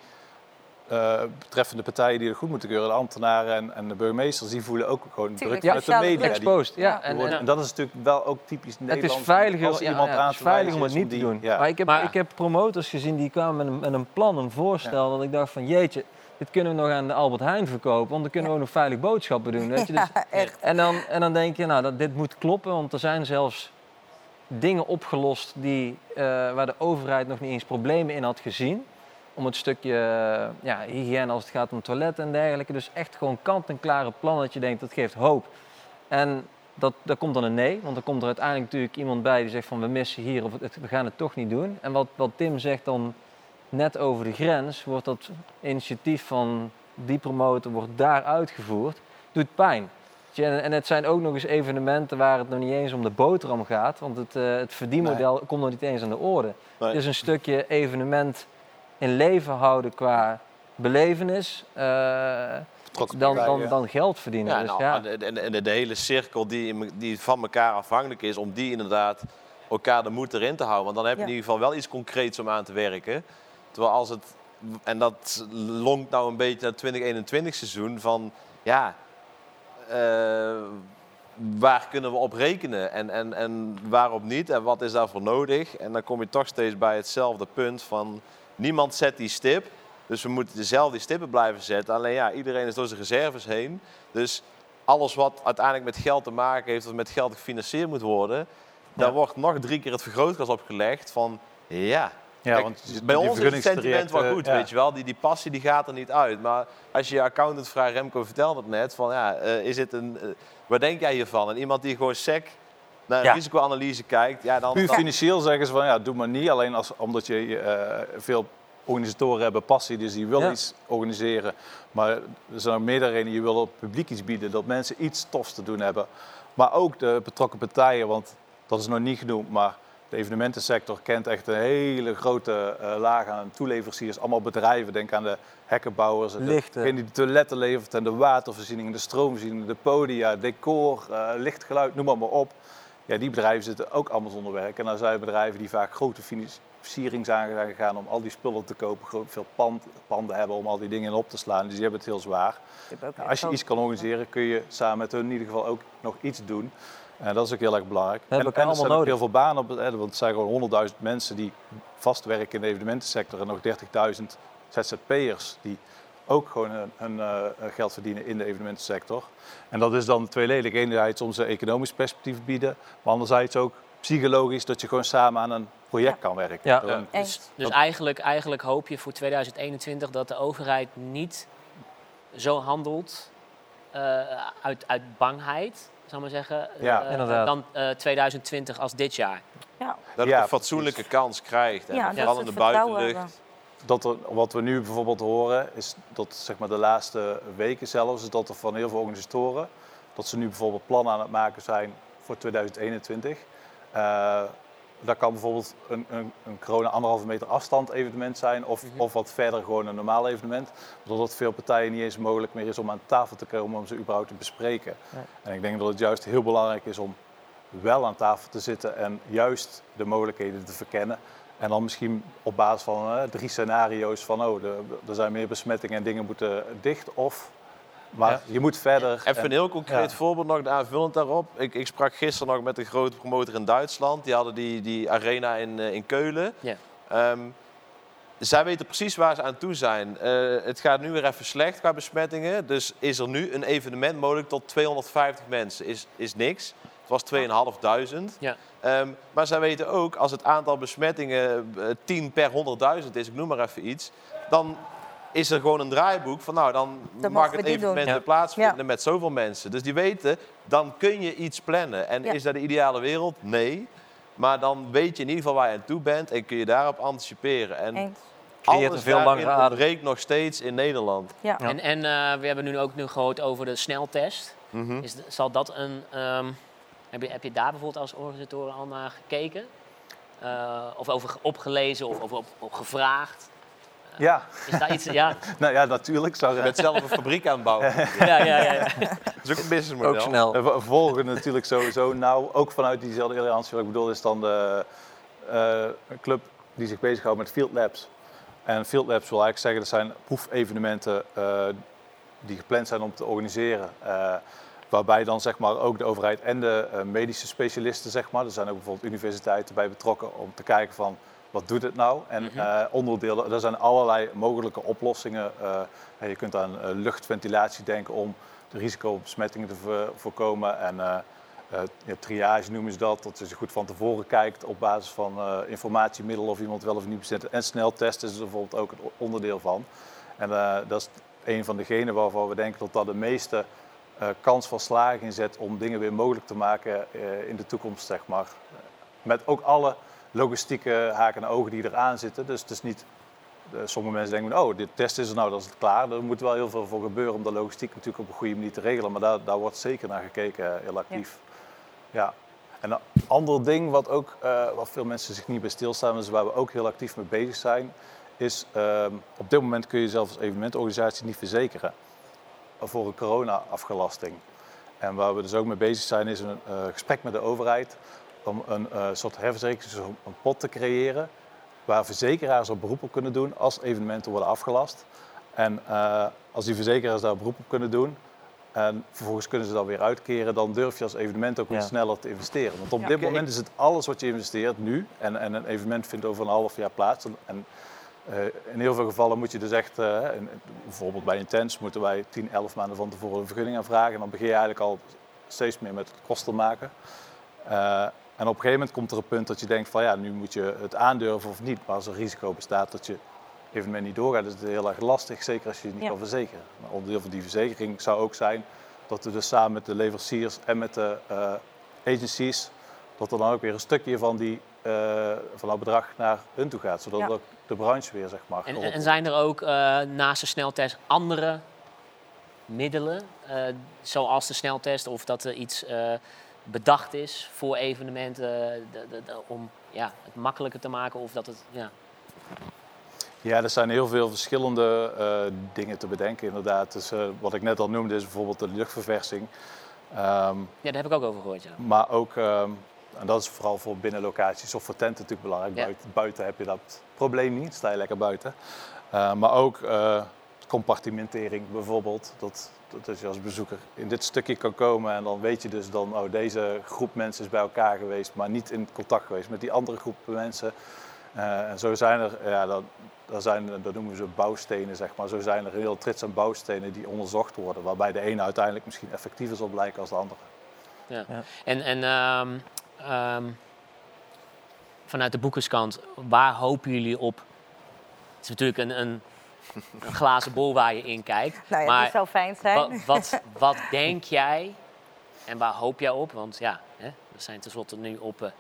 C: eh, betreffende partijen die het goed moeten keuren, de ambtenaren en, en de burgemeesters, die voelen ook gewoon
D: Tuurlijk,
C: druk uit de media. Die-
E: exposed. Ja, en,
C: wordt-
E: en-
C: en dat is natuurlijk wel ook typisch
E: het
C: Nederlands.
E: is veiliger,
C: als iemand
E: ja, het is
C: te
E: veiliger om het niet te
C: die-
E: doen.
C: Ja.
E: Maar ik heb,
A: Maar-
E: ik heb promotors gezien die kwamen met een, met een plan, een voorstel, dat ik dacht van jeetje, dit kunnen we nog aan de Albert Heijn verkopen, want dan kunnen we ook nog veilig boodschappen doen. Weet je? <laughs> Dus,
D: Ja, echt.
E: en, dan, en dan denk je, nou, dat, dit moet kloppen, want er zijn zelfs dingen opgelost die, eh, waar de overheid nog niet eens problemen in had gezien. Om het stukje ja, hygiëne als het gaat om toiletten en dergelijke. Dus echt gewoon kant-en-klare plannen dat je denkt, dat geeft hoop. En dat, daar komt dan een nee, want dan komt er uiteindelijk natuurlijk iemand bij die zegt van we missen hier of het, we gaan het toch niet doen. En wat, wat Tim zegt dan net over de grens, wordt dat initiatief van die promotor wordt daar uitgevoerd, doet pijn. En, het zijn ook nog eens evenementen waar het nog niet eens om de boterham gaat. Want het, eh, het verdienmodel komt nog niet eens aan de orde.
B: Nee.
E: Het is een stukje evenement in leven houden qua belevenis. eh,
C: Betrokken
E: dan, dan, dan geld verdienen.
B: Ja,
E: dus
B: nou,
E: ja.
B: en, en, en de, de hele cirkel die, die van elkaar afhankelijk is, om die inderdaad elkaar de moed erin te houden. Want dan heb je
D: Ja.
B: in ieder geval wel iets concreets om aan te werken. Terwijl als het, en dat lonkt nou een beetje naar het 2021 seizoen, van ja, eh, waar kunnen we op rekenen en, en, en waarop niet en wat is daarvoor nodig? En dan kom je toch steeds bij hetzelfde punt van niemand zet die stip. Dus we moeten zelf die stippen blijven zetten. Alleen ja, iedereen is door zijn reserves heen. Dus alles wat uiteindelijk met geld te maken heeft of met geld gefinancierd moet worden, daar wordt nog drie keer het vergrootglas opgelegd van ja.
C: Ja,
B: Kijk,
C: want
B: bij ons is het sentiment wel goed,
C: ja.
B: weet je wel. Die, die passie die gaat er niet uit. Maar als je je accountant vraagt, Remco vertelde het net, van ja, eh, is het een, eh, wat denk jij hiervan? En iemand die gewoon sec naar een risicoanalyse kijkt, ja dan...
C: Puur
B: dan-
C: financieel zeggen ze van ja, doe maar niet. Alleen als, omdat je eh, veel organisatoren hebben passie, dus die willen
E: Ja.
C: iets organiseren. Maar er zijn ook meerdere redenen. Je wil het publiek iets bieden, dat mensen iets tofs te doen hebben. Maar ook de betrokken partijen, want dat is nog niet genoemd, maar de evenementensector kent echt een hele grote eh, laag aan toeleveranciers. Allemaal bedrijven, denk aan de hekkenbouwers, de-
E: Lichten.
C: degene die de toiletten levert en de watervoorziening, de stroomvoorziening, de podia, decor, eh, lichtgeluid, noem maar, maar op. Ja, die bedrijven zitten ook allemaal zonder werk. En dan zijn er bedrijven die vaak grote financiering zijn gegaan om al die spullen te kopen, veel pand, panden hebben om al die dingen in op te slaan. Dus die hebben het heel zwaar. Nou, als je iets kan organiseren, kun je samen met hun in ieder geval ook nog iets doen. En dat is ook heel erg belangrijk.
E: hebben
C: en, en er zijn ook heel veel banen op, hè, want het zijn gewoon 100.000 mensen die vast werken in de evenementensector en nog 30.000 ZZP'ers die ook gewoon hun, hun, eh, geld verdienen in de evenementensector. En dat is dan tweeledig. Enerzijds om ze economisch perspectief te bieden, maar anderzijds ook psychologisch dat je gewoon samen aan een project kan werken.
E: Ja.
A: Dus, dus eigenlijk, eigenlijk hoop je voor 2021 dat de overheid niet zo handelt eh, uit, uit bangheid, zal ik maar zeggen,
C: Ja,
A: eh,
E: inderdaad.
A: dan eh, 2020 als dit jaar.
D: Ja,
B: dat
C: Ja,
B: het een fatsoenlijke kans krijgt. En vooral in de buitenlucht.
C: Dat er, wat we nu bijvoorbeeld horen, is dat zeg maar de laatste weken zelfs, is dat er van heel veel organisatoren, dat ze nu bijvoorbeeld plannen aan het maken zijn voor 2021. Eh dat kan bijvoorbeeld een, een, een corona anderhalve meter afstand evenement zijn of, of wat verder gewoon een normaal evenement. Omdat het veel partijen niet eens mogelijk meer is om aan tafel te komen om ze überhaupt te bespreken.
E: Nee.
C: En ik denk dat het juist heel belangrijk is om wel aan tafel te zitten en juist de mogelijkheden te verkennen. En dan misschien op basis van drie scenario's van oh, er zijn meer besmettingen en dingen moeten dicht. Of, maar
E: Ja.
C: je moet verder.
B: Even
C: en-
B: een heel concreet
C: ja.
B: voorbeeld nog aanvullend daarop. Ik, ik sprak gisteren nog met een grote promotor in Duitsland. Die hadden die, die arena in, eh, in Keulen.
A: Ja.
B: Ehm, zij weten precies waar ze aan toe zijn. Eh, het gaat nu weer even slecht qua besmettingen. Dus is er nu een evenement mogelijk tot 250 mensen? Is, is niks. Was 2500.
A: Ja.
B: Ehm, maar zij weten ook, als het aantal besmettingen eh, 10 per 100.000 is, ik noem maar even iets, dan is er gewoon een draaiboek van nou, dan
D: Dan
B: mag het evenement
E: Ja.
B: weer plaatsvinden
D: Ja.
B: met zoveel mensen. Dus die weten, dan kun je iets plannen. En
D: Ja.
B: is dat de ideale wereld? Nee. Maar dan weet je in ieder geval waar je aan toe bent en kun je daarop anticiperen. En
D: Eens.
E: Creëert
B: alles
E: een veel langere adem.
B: ontbreekt nog steeds in Nederland.
D: Ja.
E: Ja.
A: En, en eh, we hebben nu ook nu gehoord over de sneltest.
B: Mhm.
A: Is, zal dat een, ehm, heb, je, heb je daar bijvoorbeeld als organisatoren al naar gekeken? Eh, of over ge- opgelezen of over op, op gevraagd?
C: Ja,
A: Is daar iets? Ja, <laughs>
C: nou ja, natuurlijk. Zou,
B: Je bent zelf een fabriek aan het bouwen. <laughs>
A: ja, ja. ja, ja.
B: Dat is ook een businessmodel.
E: Ook snel.
C: We volgen natuurlijk sowieso nou, ook vanuit diezelfde alliantie. Wat ik bedoel is dan de eh, een club die zich bezighoudt met field labs. En field labs wil eigenlijk zeggen dat zijn proefevenementen eh, die gepland zijn om te organiseren. Waarbij dan zeg maar ook de overheid en de eh, medische specialisten, zeg maar, er zijn ook bijvoorbeeld universiteiten bij betrokken om te kijken van wat doet het nou? En
A: Mhm.
C: eh, onderdelen, er zijn allerlei mogelijke oplossingen. Eh, je kunt aan luchtventilatie denken om de risico op besmettingen te vo- voorkomen. En ja, triage noemen ze dat, dat je goed van tevoren kijkt op basis van informatiemiddelen of iemand wel of niet bezit. En sneltesten is er bijvoorbeeld ook een onderdeel van. En dat is een van degenen waarvan we denken dat dat de meeste kans van slagen inzet om dingen weer mogelijk te maken eh, in de toekomst, zeg maar. Met ook alle logistieke haken en ogen die eraan zitten. Dus het is niet eh, sommige mensen denken, oh, dit test is er nou, dat is het klaar. Er moet wel heel veel voor gebeuren om de logistiek natuurlijk op een goede manier te regelen. Maar daar, daar wordt zeker naar gekeken, eh, heel actief. Ja. En een ander ding wat ook, eh, wat veel mensen zich niet bij stilstaan, dus waar we ook heel actief mee bezig zijn, is ehm, op dit moment kun je zelf als evenementorganisatie niet verzekeren voor een corona-afgelasting. En waar we dus ook mee bezig zijn, is een eh, gesprek met de overheid om een eh, soort herverzekering, dus een pot te creëren waar verzekeraars op beroep op kunnen doen als evenementen worden afgelast. En eh, als die verzekeraars daar beroep op kunnen doen en vervolgens kunnen ze dat weer uitkeren, dan durf je als evenement ook weer
E: Ja.
C: sneller te investeren. Want op
A: Ja.
C: dit moment is het alles wat je investeert nu en, en een evenement vindt over een half jaar plaats. En, en, in heel veel gevallen moet je dus echt, eh, bijvoorbeeld bij Intens moeten wij 10, 11 maanden van tevoren een vergunning aanvragen. En dan begin je eigenlijk al steeds meer met kosten maken. Eh, en op een gegeven moment komt er een punt dat je denkt van ja, nu moet je het aandurven of niet. Maar als er risico bestaat dat je evenement niet doorgaat, is het heel erg lastig. Zeker als je het niet
D: Ja.
C: kan verzekeren. Een onderdeel van die verzekering zou ook zijn dat we dus samen met de leveranciers en met de eh, agencies, dat er dan ook weer een stukje van, die, eh, van dat bedrag naar hun toe gaat. Zodat
D: Ja.
C: ook de branche weer zeg maar
A: En, en, zijn er ook eh, naast de sneltest andere middelen, eh, zoals de sneltest, of dat er iets eh, bedacht is voor evenementen om ja, het makkelijker te maken? Of dat het, ja.
C: Ja, er zijn heel veel verschillende eh, dingen te bedenken inderdaad. Dus, eh, wat ik net al noemde is bijvoorbeeld de luchtverversing. Ehm,
A: ja, daar heb ik ook over gehoord. Ja.
C: maar ook, ehm, en dat is vooral voor binnenlocaties of voor tenten natuurlijk belangrijk.
A: Ja.
C: Buiten, buiten heb je dat probleem niet, sta je lekker buiten. Eh, maar ook eh, compartimentering bijvoorbeeld. Dat, dat als je als bezoeker in dit stukje kan komen en dan weet je dus dan, oh deze groep mensen is bij elkaar geweest, maar niet in contact geweest met die andere groep mensen. Eh, en zo zijn er, ja, dat, dat, zijn, dat noemen we ze bouwstenen, zeg maar. Zo zijn er een heel trits aan bouwstenen die onderzocht worden, waarbij de ene uiteindelijk misschien effectiever zal blijken als de andere.
A: En, en ehm, ehm, vanuit de boekerskant, waar hopen jullie op? Het is natuurlijk een, een, een glazen bol waar je in kijkt.
D: Nou ja,
A: maar
D: dat zou fijn zijn.
A: Wat, wat, wat denk jij en waar hoop jij op? Want ja, hè, we zijn tenslotte nu op eh,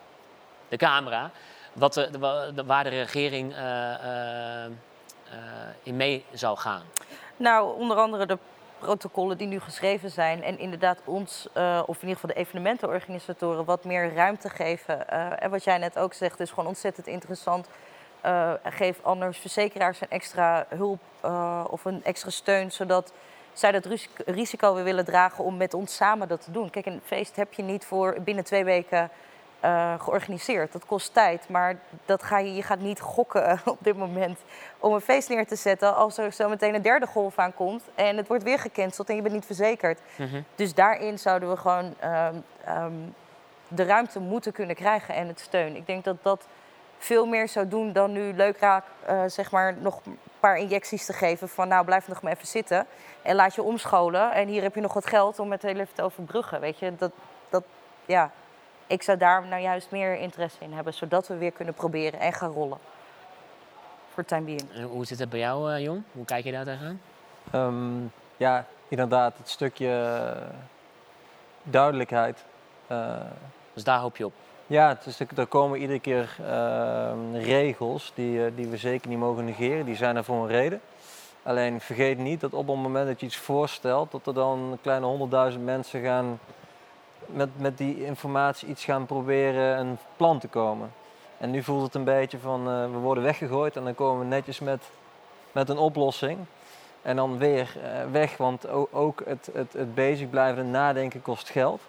A: de camera. Wat de, de- wa- de- waar de regering eh, eh, in mee zou gaan.
D: Nou, onder andere de protocollen die nu geschreven zijn. En inderdaad ons, eh, of in ieder geval de evenementenorganisatoren, wat meer ruimte geven. Eh, en wat jij net ook zegt, is gewoon ontzettend interessant. Eh, geef anders verzekeraars een extra hulp of een extra steun, zodat zij dat ris- risico weer willen dragen om met ons samen dat te doen. Kijk, een feest heb je niet voor binnen twee weken eh, georganiseerd. Dat kost tijd, maar dat ga je, je gaat niet gokken <laughs> op dit moment om een feest neer te zetten als er zo meteen een derde golf aankomt en het wordt weer gecanceld en je bent niet verzekerd. Dus daarin zouden we gewoon ehm, ehm, de ruimte moeten kunnen krijgen en het steun. Ik denk dat dat veel meer zou doen dan nu leuk raak, eh, zeg maar, nog een paar injecties te geven van nou blijf nog maar even zitten en laat je omscholen en hier heb je nog wat geld om het heel even te overbruggen, weet je. Dat, dat, ja, ik zou daar nou juist meer interesse in hebben, zodat we weer kunnen proberen en gaan rollen. Voor time being.
A: En hoe zit het bij jou, eh, Jong? Hoe kijk je daar tegenaan?
E: Ehm, ja, inderdaad, het stukje eh, duidelijkheid. Eh,
A: Dus daar hoop je op.
E: ja, is, er komen iedere keer ehm, regels die, eh, die we zeker niet mogen negeren. Die zijn er voor een reden. Alleen vergeet niet dat op het moment dat je iets voorstelt, dat er dan een kleine honderdduizend mensen gaan met, met die informatie iets gaan proberen een plan te komen. En nu voelt het een beetje van eh, we worden weggegooid en dan komen we netjes met, met een oplossing. En dan weer eh, weg, want ook het, het, het bezig blijven en nadenken kost geld.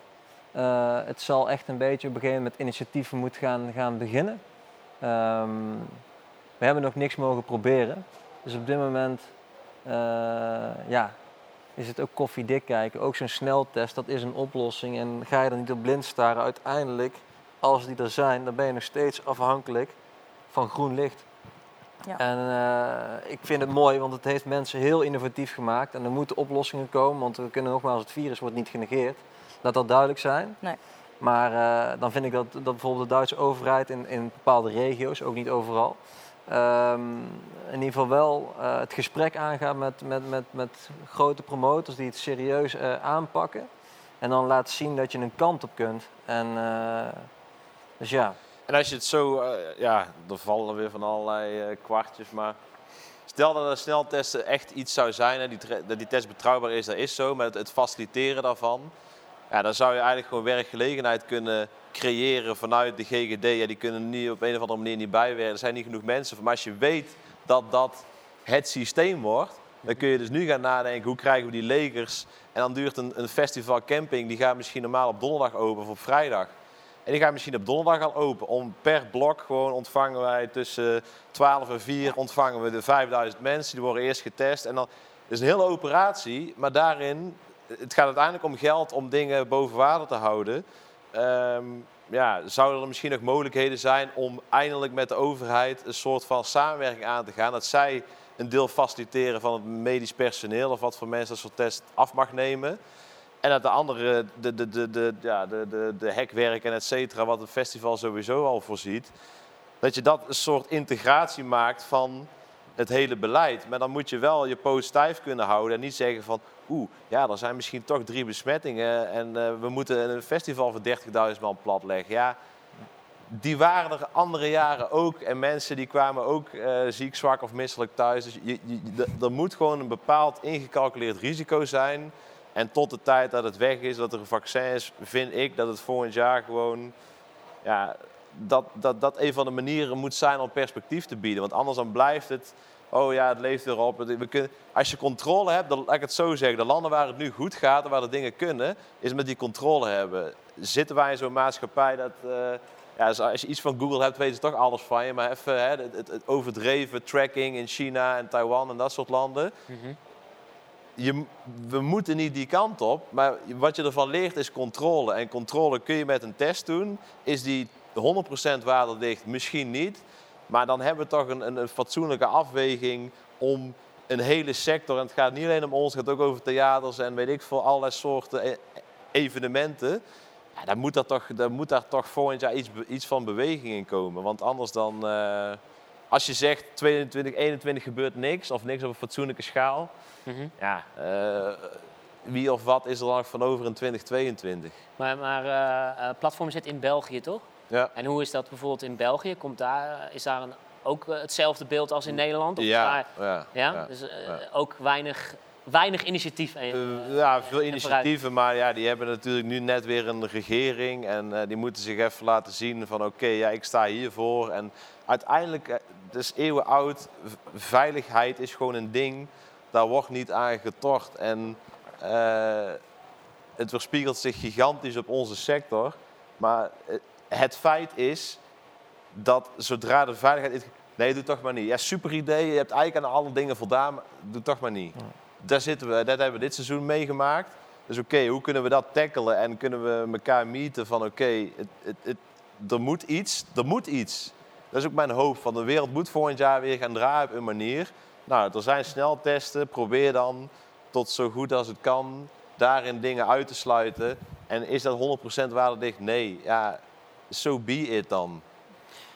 E: Eh, het zal echt een beetje op een gegeven moment met initiatieven moeten gaan, gaan beginnen. Ehm, we hebben nog niks mogen proberen. Dus op dit moment ja, is het ook koffiedik kijken. Ook zo'n sneltest, dat is een oplossing. En ga je er niet op blind staren, uiteindelijk, als die er zijn, dan ben je nog steeds afhankelijk van groen licht.
D: Ja.
E: En eh, ik vind het mooi, want het heeft mensen heel innovatief gemaakt. En er moeten oplossingen komen, want we kunnen nogmaals, het virus wordt niet genegeerd. Laat dat duidelijk zijn.
D: Nee.
E: Maar eh, dan vind ik dat, dat bijvoorbeeld de Duitse overheid in, in bepaalde regio's, ook niet overal, in ieder geval wel eh, het gesprek aangaat met, met, met, met grote promotors die het serieus eh, aanpakken. En dan laat zien dat je een kant op kunt. En, eh, dus ja,
B: En als je het zo, ja, er vallen weer van allerlei kwartjes, maar Stel dat de sneltesten echt iets zou zijn, hè, die, dat die test betrouwbaar is, dat is zo, maar het faciliteren daarvan, ja, dan zou je eigenlijk gewoon werkgelegenheid kunnen creëren vanuit de GGD. Ja, die kunnen niet op een of andere manier niet bijwerken, er zijn niet genoeg mensen. Maar als je weet dat dat het systeem wordt, dan kun je dus nu gaan nadenken, hoe krijgen we die legers? En dan duurt een, een festival camping, die gaat misschien normaal op donderdag open of op vrijdag. En die gaat misschien op donderdag al open. Om per blok gewoon ontvangen wij tussen 12 en 4 ontvangen we de 5000 mensen. Die worden eerst getest. En dan is een hele operatie, maar daarin, het gaat uiteindelijk om geld om dingen boven water te houden. Ehm, ja, zouden er misschien nog mogelijkheden zijn om eindelijk met de overheid een soort van samenwerking aan te gaan? Dat zij een deel faciliteren van het medisch personeel of wat voor mensen dat soort test af mag nemen. En dat de andere, de, de, de, de, ja, de, de, de hekwerk en et cetera, wat het festival sowieso al voorziet. Dat je dat een soort integratie maakt van het hele beleid. Maar dan moet je wel je poot stijf kunnen houden en niet zeggen van... Oeh, ja, er zijn misschien toch drie besmettingen en eh, we moeten een festival van 30.000 man platleggen. Ja, die waren er andere jaren ook. En mensen die kwamen ook eh, ziek, zwak of misselijk thuis. Dus je, je, er moet gewoon een bepaald ingecalculeerd risico zijn. En tot de tijd dat het weg is, dat er een vaccin is, vind ik dat het volgend jaar gewoon... Ja, dat, dat, dat een van de manieren moet zijn om perspectief te bieden. Want anders dan blijft het... Oh ja, het leeft weer op. We kunnen, als je controle hebt, dan, laat ik het zo zeggen. De landen waar het nu goed gaat en waar de dingen kunnen, is met die controle hebben. Zitten wij in zo'n maatschappij dat... eh, ja, als je iets van Google hebt, weten ze toch alles van je. Maar even hè, het, overdreven tracking in China en Taiwan en dat soort landen. Je, we moeten niet die kant op, maar wat je ervan leert is controle. En controle kun je met een test doen. Is die 100% waterdicht? Misschien niet. Maar dan hebben we toch een, een, een fatsoenlijke afweging om een hele sector, en het gaat niet alleen om ons, het gaat ook over theaters en weet ik veel, allerlei soorten e- evenementen. Ja, dan, moet daar toch, dan moet daar toch volgend jaar iets, iets van beweging in komen. Want anders dan, eh, als je zegt 22, 21 gebeurt niks, of niks op een fatsoenlijke schaal.
A: Mhm.
B: Ja, eh, wie of wat is er dan nog van over in 2022?
A: Maar, maar eh, platform zit in België, toch?
B: Ja.
A: En hoe is dat bijvoorbeeld in België? Komt daar, is daar een, ook eh, hetzelfde beeld als in Nederland? Of
B: Ja,
A: daar-
B: ja,
A: ja? Dus eh, ook weinig, weinig initiatief. eh,
B: Eh, ja, veel initiatieven, maar ja, die hebben natuurlijk nu net weer een regering en eh, die moeten zich even laten zien van oké, ja, ik sta hiervoor. En uiteindelijk, eh, het is eeuwen oud, veiligheid is gewoon een ding, daar wordt niet aan getort. En eh, het weerspiegelt zich gigantisch op onze sector, maar eh, het feit is dat zodra de veiligheid... Nee, doe toch maar niet. Ja, super idee, je hebt eigenlijk aan alle dingen voldaan, maar doe toch maar niet daar zitten we, dat hebben we dit seizoen meegemaakt. Dus oké, hoe kunnen we dat tackelen en kunnen we elkaar meeten van oké, er moet iets, er moet iets. Dat is ook mijn hoop, van de wereld moet volgend jaar weer gaan draaien op een manier. Nou, er zijn sneltesten, probeer dan tot zo goed als het kan daarin dingen uit te sluiten. En is dat 100% waardedicht? Nee, ja, so be it dan.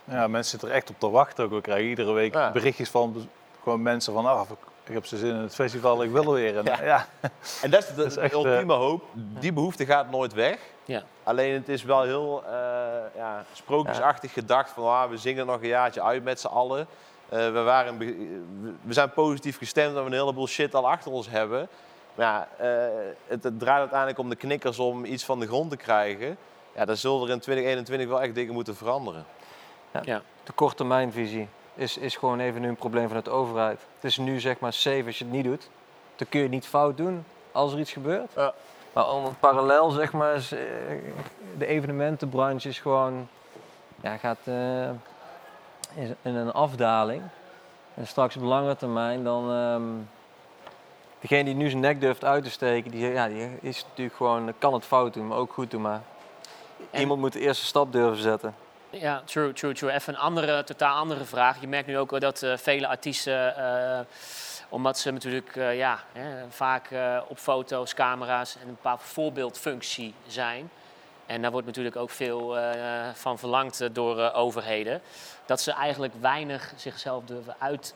C: Ja, mensen zitten er echt op te wachten. Ook. We krijgen iedere week
B: Ja.
C: berichtjes van gewoon mensen van, ah, ik heb ze zin in het festival, ik wil er weer. En,
B: Ja.
C: ja. <laughs>
B: En dat is de,
C: Dat is echt,
B: de ultieme hoop. Die behoefte gaat nooit weg.
A: Ja.
B: Alleen het is wel heel eh, ja, sprookjesachtig gedacht van ah, we zingen nog een jaartje uit met z'n allen. Eh, we, waren, we zijn positief gestemd dat we een heleboel shit al achter ons hebben. Maar ja, eh, het, het draait uiteindelijk om de knikkers om iets van de grond te krijgen. Ja, dan zullen er in 2021 wel echt dingen moeten veranderen.
E: De korttermijnvisie is, is gewoon even nu een probleem van de overheid. Het is nu zeg maar safe als je het niet doet. Dan kun je niet fout doen als er iets gebeurt.
B: Ja.
E: Maar om parallel zeg maar, is, eh, de evenementenbranche is gewoon, ja, gaat eh, in een afdaling. En straks op langere termijn dan, ehm, degene die nu zijn nek durft uit te steken, die, ja, die is natuurlijk gewoon, kan het fout doen, maar ook goed doen. Maar
A: En-
E: iemand moet de eerste stap durven zetten.
A: Ja, true, true, true. Even een andere, totaal andere vraag. Je merkt nu ook dat eh, vele artiesten, eh, omdat ze natuurlijk eh, ja, hè, vaak op foto's, camera's en een bepaalde voorbeeldfunctie zijn. En daar wordt natuurlijk ook veel van verlangd door overheden. Dat ze eigenlijk weinig zichzelf durven uit,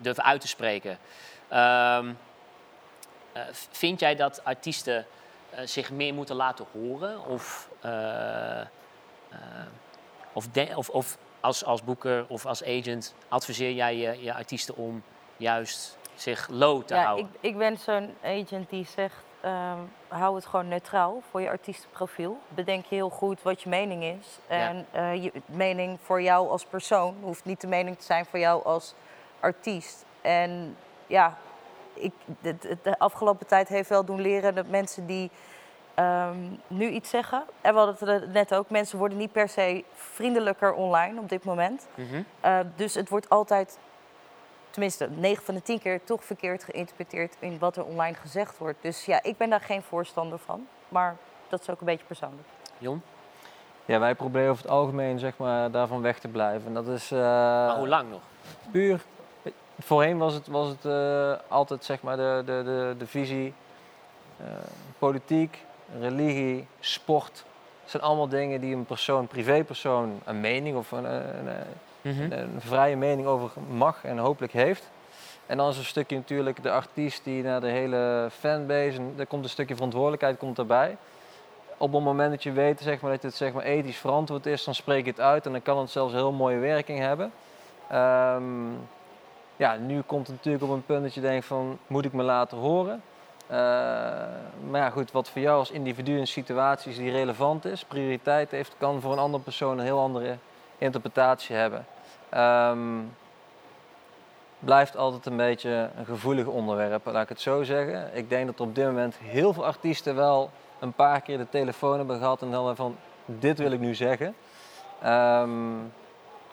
A: durven uit te spreken. Ehm, eh, vind jij dat artiesten zich meer moeten laten horen? Of, eh, eh, of, de- of, of als, als boeker of als agent adviseer jij je, je artiesten om juist zich low te
D: Ja,
A: houden?
D: ik, ik ben zo'n agent die zegt, ehm, hou het gewoon neutraal voor je artiestenprofiel. Bedenk je heel goed wat je mening is. En eh, je mening voor jou als persoon hoeft niet de mening te zijn voor jou als artiest. En ja, ik, de, de- de afgelopen tijd heeft wel doen leren dat mensen die ehm, nu iets zeggen... En we hadden het net ook, mensen worden niet per se vriendelijker online op dit moment.
A: Mhm.
D: Uh, dus het wordt altijd, tenminste 9 van de 10 keer, toch verkeerd geïnterpreteerd in wat er online gezegd wordt. Dus ja, ik ben daar geen voorstander van. Maar dat is ook een beetje persoonlijk.
A: Jon?
E: Ja, wij proberen over het algemeen zeg maar, daarvan weg te blijven. En dat is eh,
A: Maar hoe lang nog?
E: puur. Voorheen was het, was het eh, altijd zeg maar, de, de, de, de visie. eh, politiek, religie, sport. Het zijn allemaal dingen die een persoon, privépersoon, een mening of een, een, een,
A: Mhm.
E: een, een vrije mening over mag en hopelijk heeft. En dan is een stukje natuurlijk de artiest die naar de hele fanbase, en er komt een stukje verantwoordelijkheid komt erbij. Op het moment dat je weet zeg maar, dat het zeg maar, ethisch verantwoord is, dan spreek je het uit en dan kan het zelfs een heel mooie werking hebben. Ehm, ja, nu komt het natuurlijk op een punt dat je denkt van, moet ik me laten horen? Eh, maar ja, goed, wat voor jou als individu in situaties die relevant is, prioriteit heeft, kan voor een andere persoon een heel andere interpretatie hebben. Ehm, blijft altijd een beetje een gevoelig onderwerp, laat ik het zo zeggen. Ik denk dat er op dit moment heel veel artiesten wel een paar keer de telefoon hebben gehad en dan van dit wil ik nu zeggen. Ehm,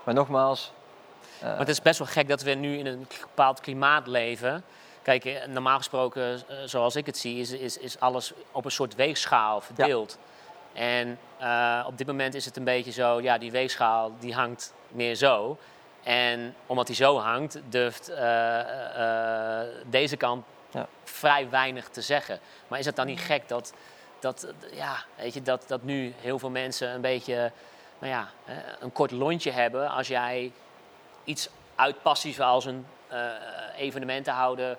E: maar nogmaals. Eh,
A: Maar het is best wel gek dat we nu in een bepaald klimaat leven. Kijk, eh, normaal gesproken, eh, zoals ik het zie, is, is, is alles op een soort weegschaal verdeeld. En op dit moment is het een beetje zo, ja, die weegschaal die hangt meer zo. En omdat die zo hangt, durft deze kant
E: Ja.
A: vrij weinig te zeggen. Maar is het dan niet gek dat, dat, ja, weet je, dat, dat nu heel veel mensen een beetje nou ja, een kort lontje hebben als jij iets uit passie zoals een eh evenementen houden,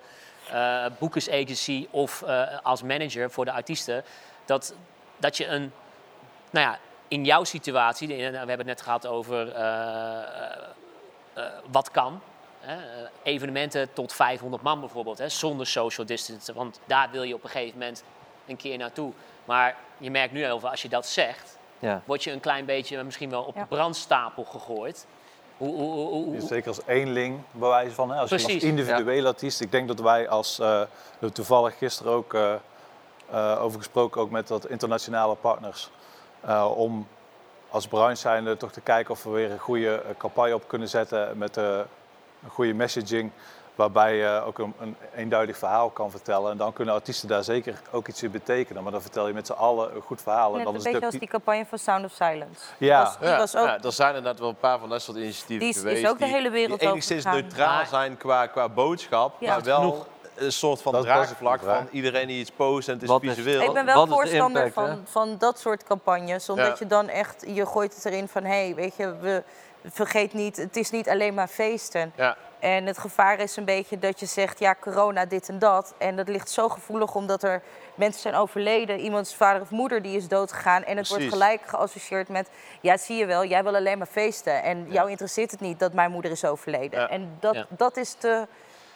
A: eh boekersagency of eh, als manager voor de artiesten, dat, dat je een, nou ja, in jouw situatie, we hebben het net gehad over eh, eh, eh, wat kan. Hè, evenementen tot 500 man bijvoorbeeld, hè, zonder social distance. Want daar wil je op een gegeven moment een keer naartoe. Maar je merkt nu heel veel, als je dat zegt,
E: ja.
A: word je een klein beetje misschien wel op
D: Ja.
A: de brandstapel gegooid. Hoe, hoe, hoe, hoe-
C: Dus Zeker als eenling bewijs van. Hè? Als je
A: Precies,
C: als individuele artiest. Ik denk dat wij als, er toevallig gisteren ook eh, over gesproken, ook met wat internationale partners. om als branche zijnde toch te kijken of we weer een goede campagne op kunnen zetten met een goede messaging. Waarbij je ook een, een eenduidig verhaal kan vertellen. En dan kunnen artiesten daar zeker ook iets in betekenen. Maar dan vertel je met z'n allen een goed verhaal. En
D: Net
C: dan
D: een
C: is
D: beetje
C: ook
D: als die campagne van Sound of Silence.
C: Ja.
D: Was, die
B: Ja,
D: was ook,
B: ja, er zijn inderdaad wel een paar van dat soort initiatieven
D: Die is- is
B: geweest.
D: ook de hele wereld
B: die enigszins neutraal zijn qua, qua boodschap,
D: Ja.
B: maar wel
A: Genoeg.
B: een soort van draagvlak van iedereen die iets post en het is
E: Wat is-
B: visueel.
D: ik ben wel
E: is
D: voorstander
E: impact,
D: van, van dat soort campagnes. Omdat
B: Ja.
D: je dan echt, je gooit het erin van, hé, hey, weet je, we, vergeet niet, het is niet alleen maar feesten.
B: Ja.
D: En het gevaar is een beetje dat je zegt, ja, corona, dit en dat. En dat ligt zo gevoelig omdat er mensen zijn overleden. Iemands vader of moeder die is doodgegaan. En het wordt gelijk geassocieerd met, ja, zie je wel, jij wil alleen maar feesten. En jou interesseert het niet dat mijn moeder is overleden.
B: Ja.
D: En dat,
A: Ja.
D: dat is de...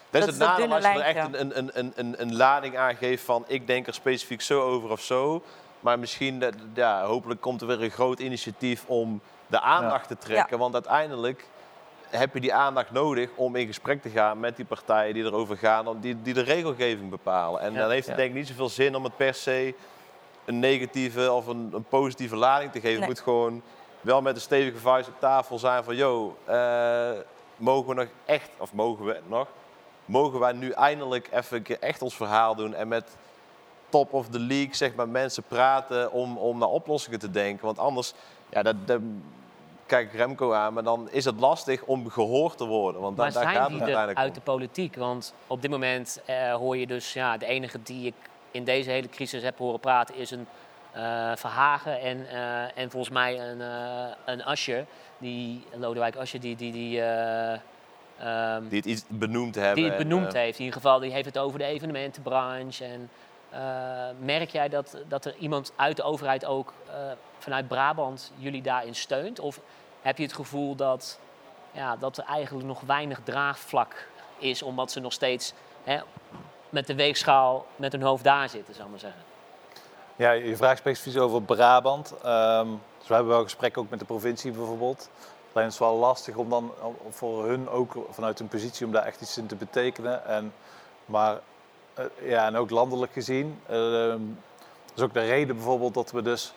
B: Dat is
D: Dat
B: het
D: is dat
B: nadeel als je er echt een, een, een, een, een lading aan geeft van ik denk er specifiek zo over of zo. Maar misschien, ja, hopelijk komt er weer een groot initiatief om de aandacht te trekken. Want uiteindelijk heb je die aandacht nodig om in gesprek te gaan met die partijen die erover gaan, die, die de regelgeving bepalen. En
A: Ja.
B: dan heeft het
E: Ja.
B: denk ik niet zoveel zin om het per se een negatieve of een, een positieve lading te geven.
D: Nee.
B: Het moet gewoon wel met een stevige vuist op tafel zijn van, yo, eh, mogen we nog echt, of mogen we nog, mogen wij nu eindelijk even echt ons verhaal doen en met top of the league zeg maar, mensen praten om, om naar oplossingen te denken. Want anders, ja, dat, dat kijk Remco aan, maar dan is het lastig om gehoord te worden. Want
A: Maar
B: daar gaat het uiteindelijk
A: uit de politiek? Want op dit moment eh, hoor je dus, ja, de enige die ik in deze hele crisis heb horen praten is een eh, Verhagen en, eh, en volgens mij een, eh een Asje, die, Lodewijk Asje, die, die, die, eh, ehm,
B: Die het iets benoemd hebben.
A: die het
B: en,
A: benoemd heeft. In ieder geval, die heeft het over de evenementenbranche. En merk jij dat, dat er iemand uit de overheid ook vanuit Brabant jullie daarin steunt? Of heb je het gevoel dat, ja, dat er eigenlijk nog weinig draagvlak is, omdat ze nog steeds hè, met de weegschaal met hun hoofd daar zitten, zou ik maar zeggen.
C: Ja, je vraagt specifiek over Brabant. Ehm, dus we hebben wel gesprekken ook met de provincie bijvoorbeeld. Alleen is wel lastig om dan voor hun ook vanuit hun positie om daar echt iets in te betekenen. En, maar eh, ja, en ook landelijk gezien. ehm, dat is ook de reden bijvoorbeeld dat we dus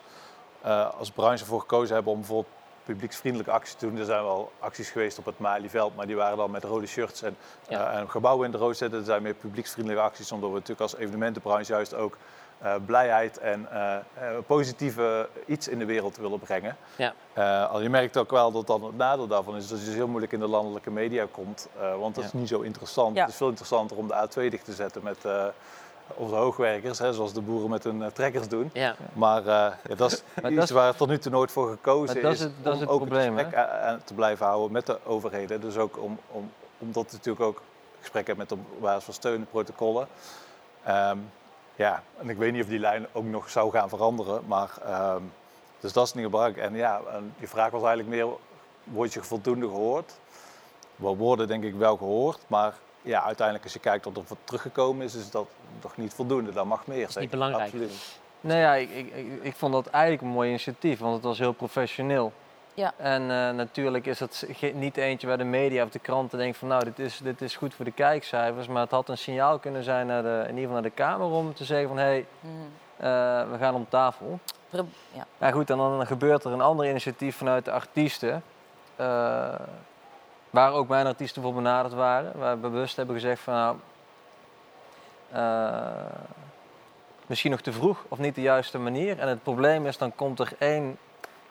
C: eh, als branche ervoor gekozen hebben om bijvoorbeeld publieksvriendelijke acties te doen. Er zijn wel acties geweest op het Malieveld, maar die waren dan met rode shirts en,
A: Ja.
C: eh, en gebouwen in de rood zetten. Er zijn meer publieksvriendelijke acties, omdat we natuurlijk als evenementenbranche juist ook eh, blijheid en eh, eh, positieve iets in de wereld willen brengen.
A: Ja.
C: Eh, al je merkt ook wel dat dan het nadeel daarvan is dat je dus heel moeilijk in de landelijke media komt, eh, want dat is niet zo interessant.
D: Ja.
C: Het is veel interessanter om de A2 dicht te zetten met eh, onze hoogwerkers, hè, zoals de boeren met hun eh, trekkers doen.
A: Ja,
C: Maar eh, ja, dat is <laughs>
E: Maar
C: iets
E: dat is-
C: waar tot nu toe nooit voor gekozen
E: Maar dat is
C: is.
E: het- dat is
C: om
E: het
C: ook
E: probleem,
C: het gesprek te blijven houden met de overheden. Dus ook om, om, omdat we natuurlijk ook gesprekken hebben met op basis van steun en protocollen. Ehm, ja, en ik weet niet of die lijn ook nog zou gaan veranderen. Maar, ehm, dus dat is niet belangrijk. En ja, en je vraag was eigenlijk meer, word je voldoende gehoord? We worden denk ik wel gehoord, maar ja, uiteindelijk als je kijkt wat er voor teruggekomen is, is dat nog niet voldoende. Dat mag meer.
A: is
C: denk
A: niet belangrijk.
C: Absoluut.
E: Nou ja, ik, ik, ik, ik vond dat eigenlijk een mooi initiatief, want het was heel professioneel.
D: Ja.
E: En eh, natuurlijk is het niet eentje waar de media of de kranten denken van nou, dit is, dit is goed voor de kijkcijfers. Maar het had een signaal kunnen zijn naar de, in ieder geval naar de Kamer om te zeggen van hé, hey,
D: Mhm.
E: eh, we gaan om tafel.
D: Ja.
E: Ja goed, en dan gebeurt er een ander initiatief vanuit de artiesten. eh, waar ook mijn artiesten voor benaderd waren. Waar we bewust hebben gezegd van nou, eh, misschien nog te vroeg of niet de juiste manier. En het probleem is, dan komt er één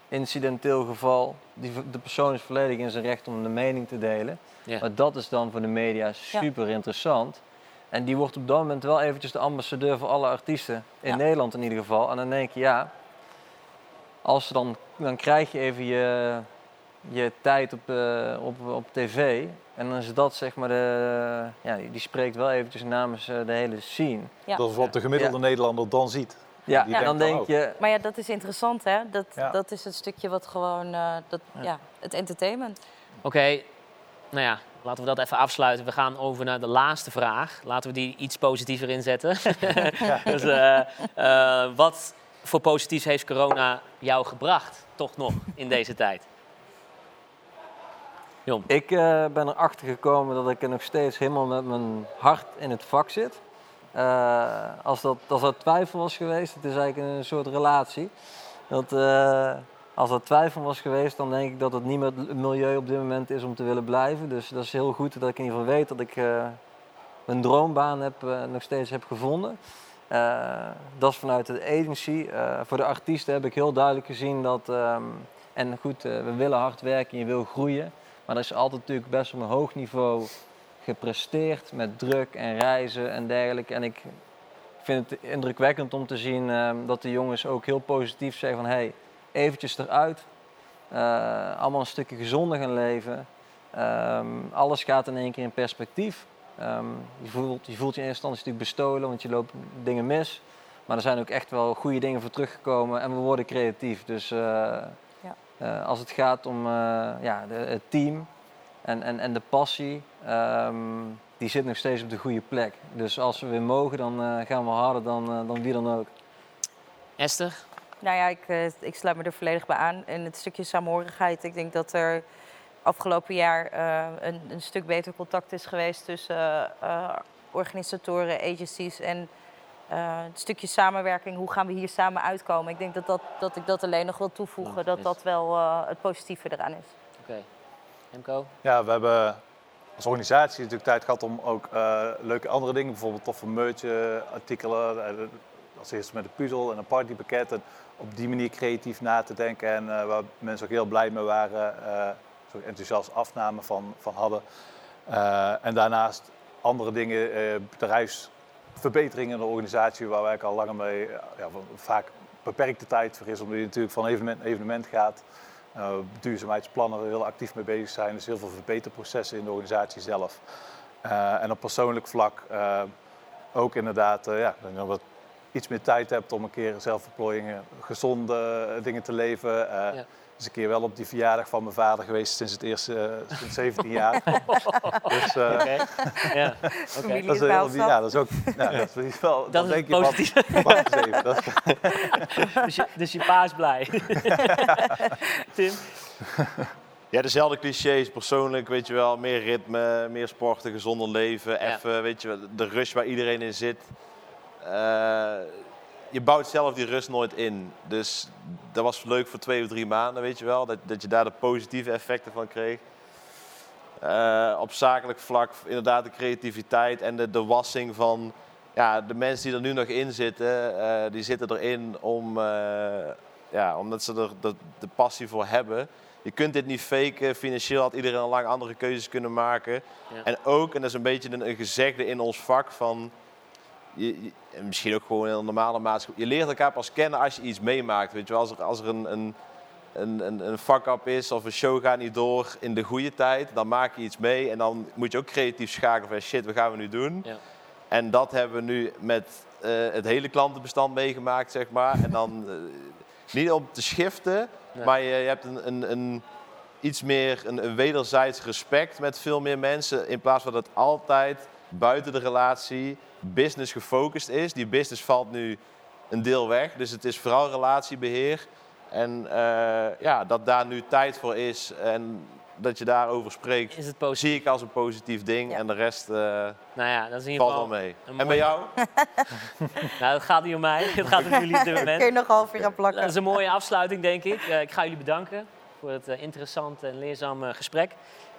E: incidenteel geval. Die, de persoon is volledig in zijn recht om de mening te delen.
A: Ja.
E: Maar dat is dan voor de media super interessant. En die wordt op dat moment wel eventjes de ambassadeur voor alle artiesten. In
D: Ja.
E: Nederland in ieder geval. En dan denk je, ja, als ze dan, dan krijg je even je, je tijd op, eh, op, op tv. En dan is dat zeg maar de, ja, die die spreekt wel eventjes namens eh, de hele scene.
D: Ja.
C: Dat is wat de gemiddelde Nederlander dan ziet.
E: Ja, en dan denk je,
D: Maar ja, dat is interessant, hè? Dat,
C: Ja.
D: dat is het stukje wat gewoon, eh, dat, ja. het entertainment.
A: Oké, nou ja, laten we dat even afsluiten. We gaan over naar de laatste vraag. Laten we die iets positiever inzetten. <laughs> <laughs> dus, eh, eh, wat voor positiefs heeft corona jou gebracht, toch nog, in deze tijd?
E: Ik eh, ben erachter gekomen dat ik er nog steeds helemaal met mijn hart in het vak zit. Eh, als, dat, als twijfel was geweest, het is eigenlijk een soort relatie. Dat, eh, als dat twijfel was geweest, dan denk ik dat het niet meer het milieu op dit moment is om te willen blijven. Dus dat is heel goed dat ik in ieder geval weet dat ik mijn droombaan heb, nog steeds heb gevonden. Dat is vanuit de agency. Voor de artiesten heb ik heel duidelijk gezien dat... ehm, en goed, we willen hard werken en je wil groeien. Maar er is altijd natuurlijk best op een hoog niveau gepresteerd met druk en reizen en dergelijke. En ik vind het indrukwekkend om te zien ehm, dat de jongens ook heel positief zeggen van... hey, eventjes eruit. Eh, allemaal een stukje gezonder gaan leven. Ehm, alles gaat in één keer in perspectief. Ehm, je, voelt, je voelt je in eerste instantie natuurlijk bestolen, want je loopt dingen mis. Maar er zijn ook echt wel goede dingen voor teruggekomen en we worden creatief. Dus eh, als het gaat om eh, ja, de, het team en, en, en de passie, ehm, die zit nog steeds op de goede plek. Dus als we weer mogen, dan eh, gaan we harder dan, eh, dan wie dan ook.
A: Esther?
D: Nou ja, ik, eh, ik sluit me er volledig bij aan. En het stukje saamhorigheid, ik denk dat er afgelopen jaar eh, een, een stuk beter contact is geweest tussen eh, eh, organisatoren, agencies en eh, het stukje samenwerking. Hoe gaan we hier samen uitkomen? Ik denk dat, dat, dat ik dat alleen nog wil toevoegen,
A: Ja,
D: dat dat wel eh, het positieve eraan is.
A: Oké. Remco?
C: Ja, we hebben als organisatie natuurlijk tijd gehad om ook eh, leuke andere dingen, bijvoorbeeld toffe merch, eh, artikelen, eh, als eerste met een puzzel en een partypakket. En op die manier creatief na te denken en eh, waar mensen ook heel blij mee waren, eh zo enthousiast afname van, van hadden. Eh, en daarnaast andere dingen, eh, bedrijfsverbeteringen in de organisatie waar wij al langer mee, eh, ja, vaak beperkte tijd voor is, omdat je natuurlijk van evenement naar evenement gaat. Uh, duurzaamheidsplannen we heel actief mee bezig zijn. Dus heel veel verbeterprocessen in de organisatie zelf. Uh, en op persoonlijk vlak ook inderdaad, ja, dat we iets meer tijd hebt om een keer zelfverplooiingen, gezonde eh, dingen te leven. Eh
A: Ja.
C: Dus een keer wel op die verjaardag van mijn vader geweest sinds het eerste, eh, sinds 17 jaar. dus eh.
A: Ja,
C: dat is,
D: is
C: ja, dat is ook, ja, dat is wel,
A: Dat
C: dan
A: is
C: denk je
A: positief. <laughs>
C: even, dat is-
A: Dus je, dus je pa is blij. <laughs> Tim?
B: Ja, dezelfde clichés. Persoonlijk, weet je wel, meer ritme, meer sporten, gezonder leven.
A: Ja.
B: Even, weet je wel, de rust waar iedereen in zit. Eh, je bouwt zelf die rust nooit in. Dus dat was leuk voor twee of drie maanden, weet je wel. Dat, dat je daar de positieve effecten van kreeg. Eh, op zakelijk vlak inderdaad de creativiteit en de, de wassing van... Ja, de mensen die er nu nog in zitten, eh, die zitten erin om, eh, ja, omdat ze er de, de passie voor hebben. Je kunt dit niet faken. Financieel had iedereen al lang andere keuzes kunnen maken.
A: Ja.
B: En ook, en dat is een beetje een, een gezegde in ons vak van... Je, je- en misschien ook gewoon in een normale maatschappij. Je leert elkaar pas kennen als je iets meemaakt. Weet je wel, als er, als er een, een, een, een, fuck-up is of een show gaat niet door in de goede tijd, dan maak je iets mee. En dan moet je ook creatief schakelen van shit, wat gaan we nu doen?
A: Ja.
B: En dat hebben we nu met eh, het hele klantenbestand meegemaakt, zeg maar. En dan eh, niet om te schiften,
A: Nee.
B: maar je, je hebt een, een, een, iets meer een, een wederzijds respect met veel meer mensen. In plaats van dat altijd buiten de relatie business gefocust is. Die business valt nu een deel weg. Dus het is vooral relatiebeheer. En eh, ja, dat daar nu tijd voor is en dat je daarover spreekt,
A: Is het
B: zie ik als een positief ding.
D: Ja.
B: En de rest eh,
A: Nou ja, dat is in ieder
B: valt wel mee. En bij jou? <laughs>
A: Nou, het gaat niet om mij. Het gaat om jullie op dit <laughs>
D: Kun
A: moment.
D: je nog half uur aan plakken.
A: Dat is een mooie afsluiting, denk ik. Eh, ik ga jullie bedanken voor het interessante en leerzame gesprek.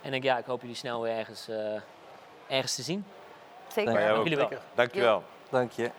A: En ik, ja, ik hoop jullie snel weer ergens, eh, ergens te zien.
D: Zeker.
B: Ook.
A: Jullie wel.
B: Dankjewel.
E: Dank je.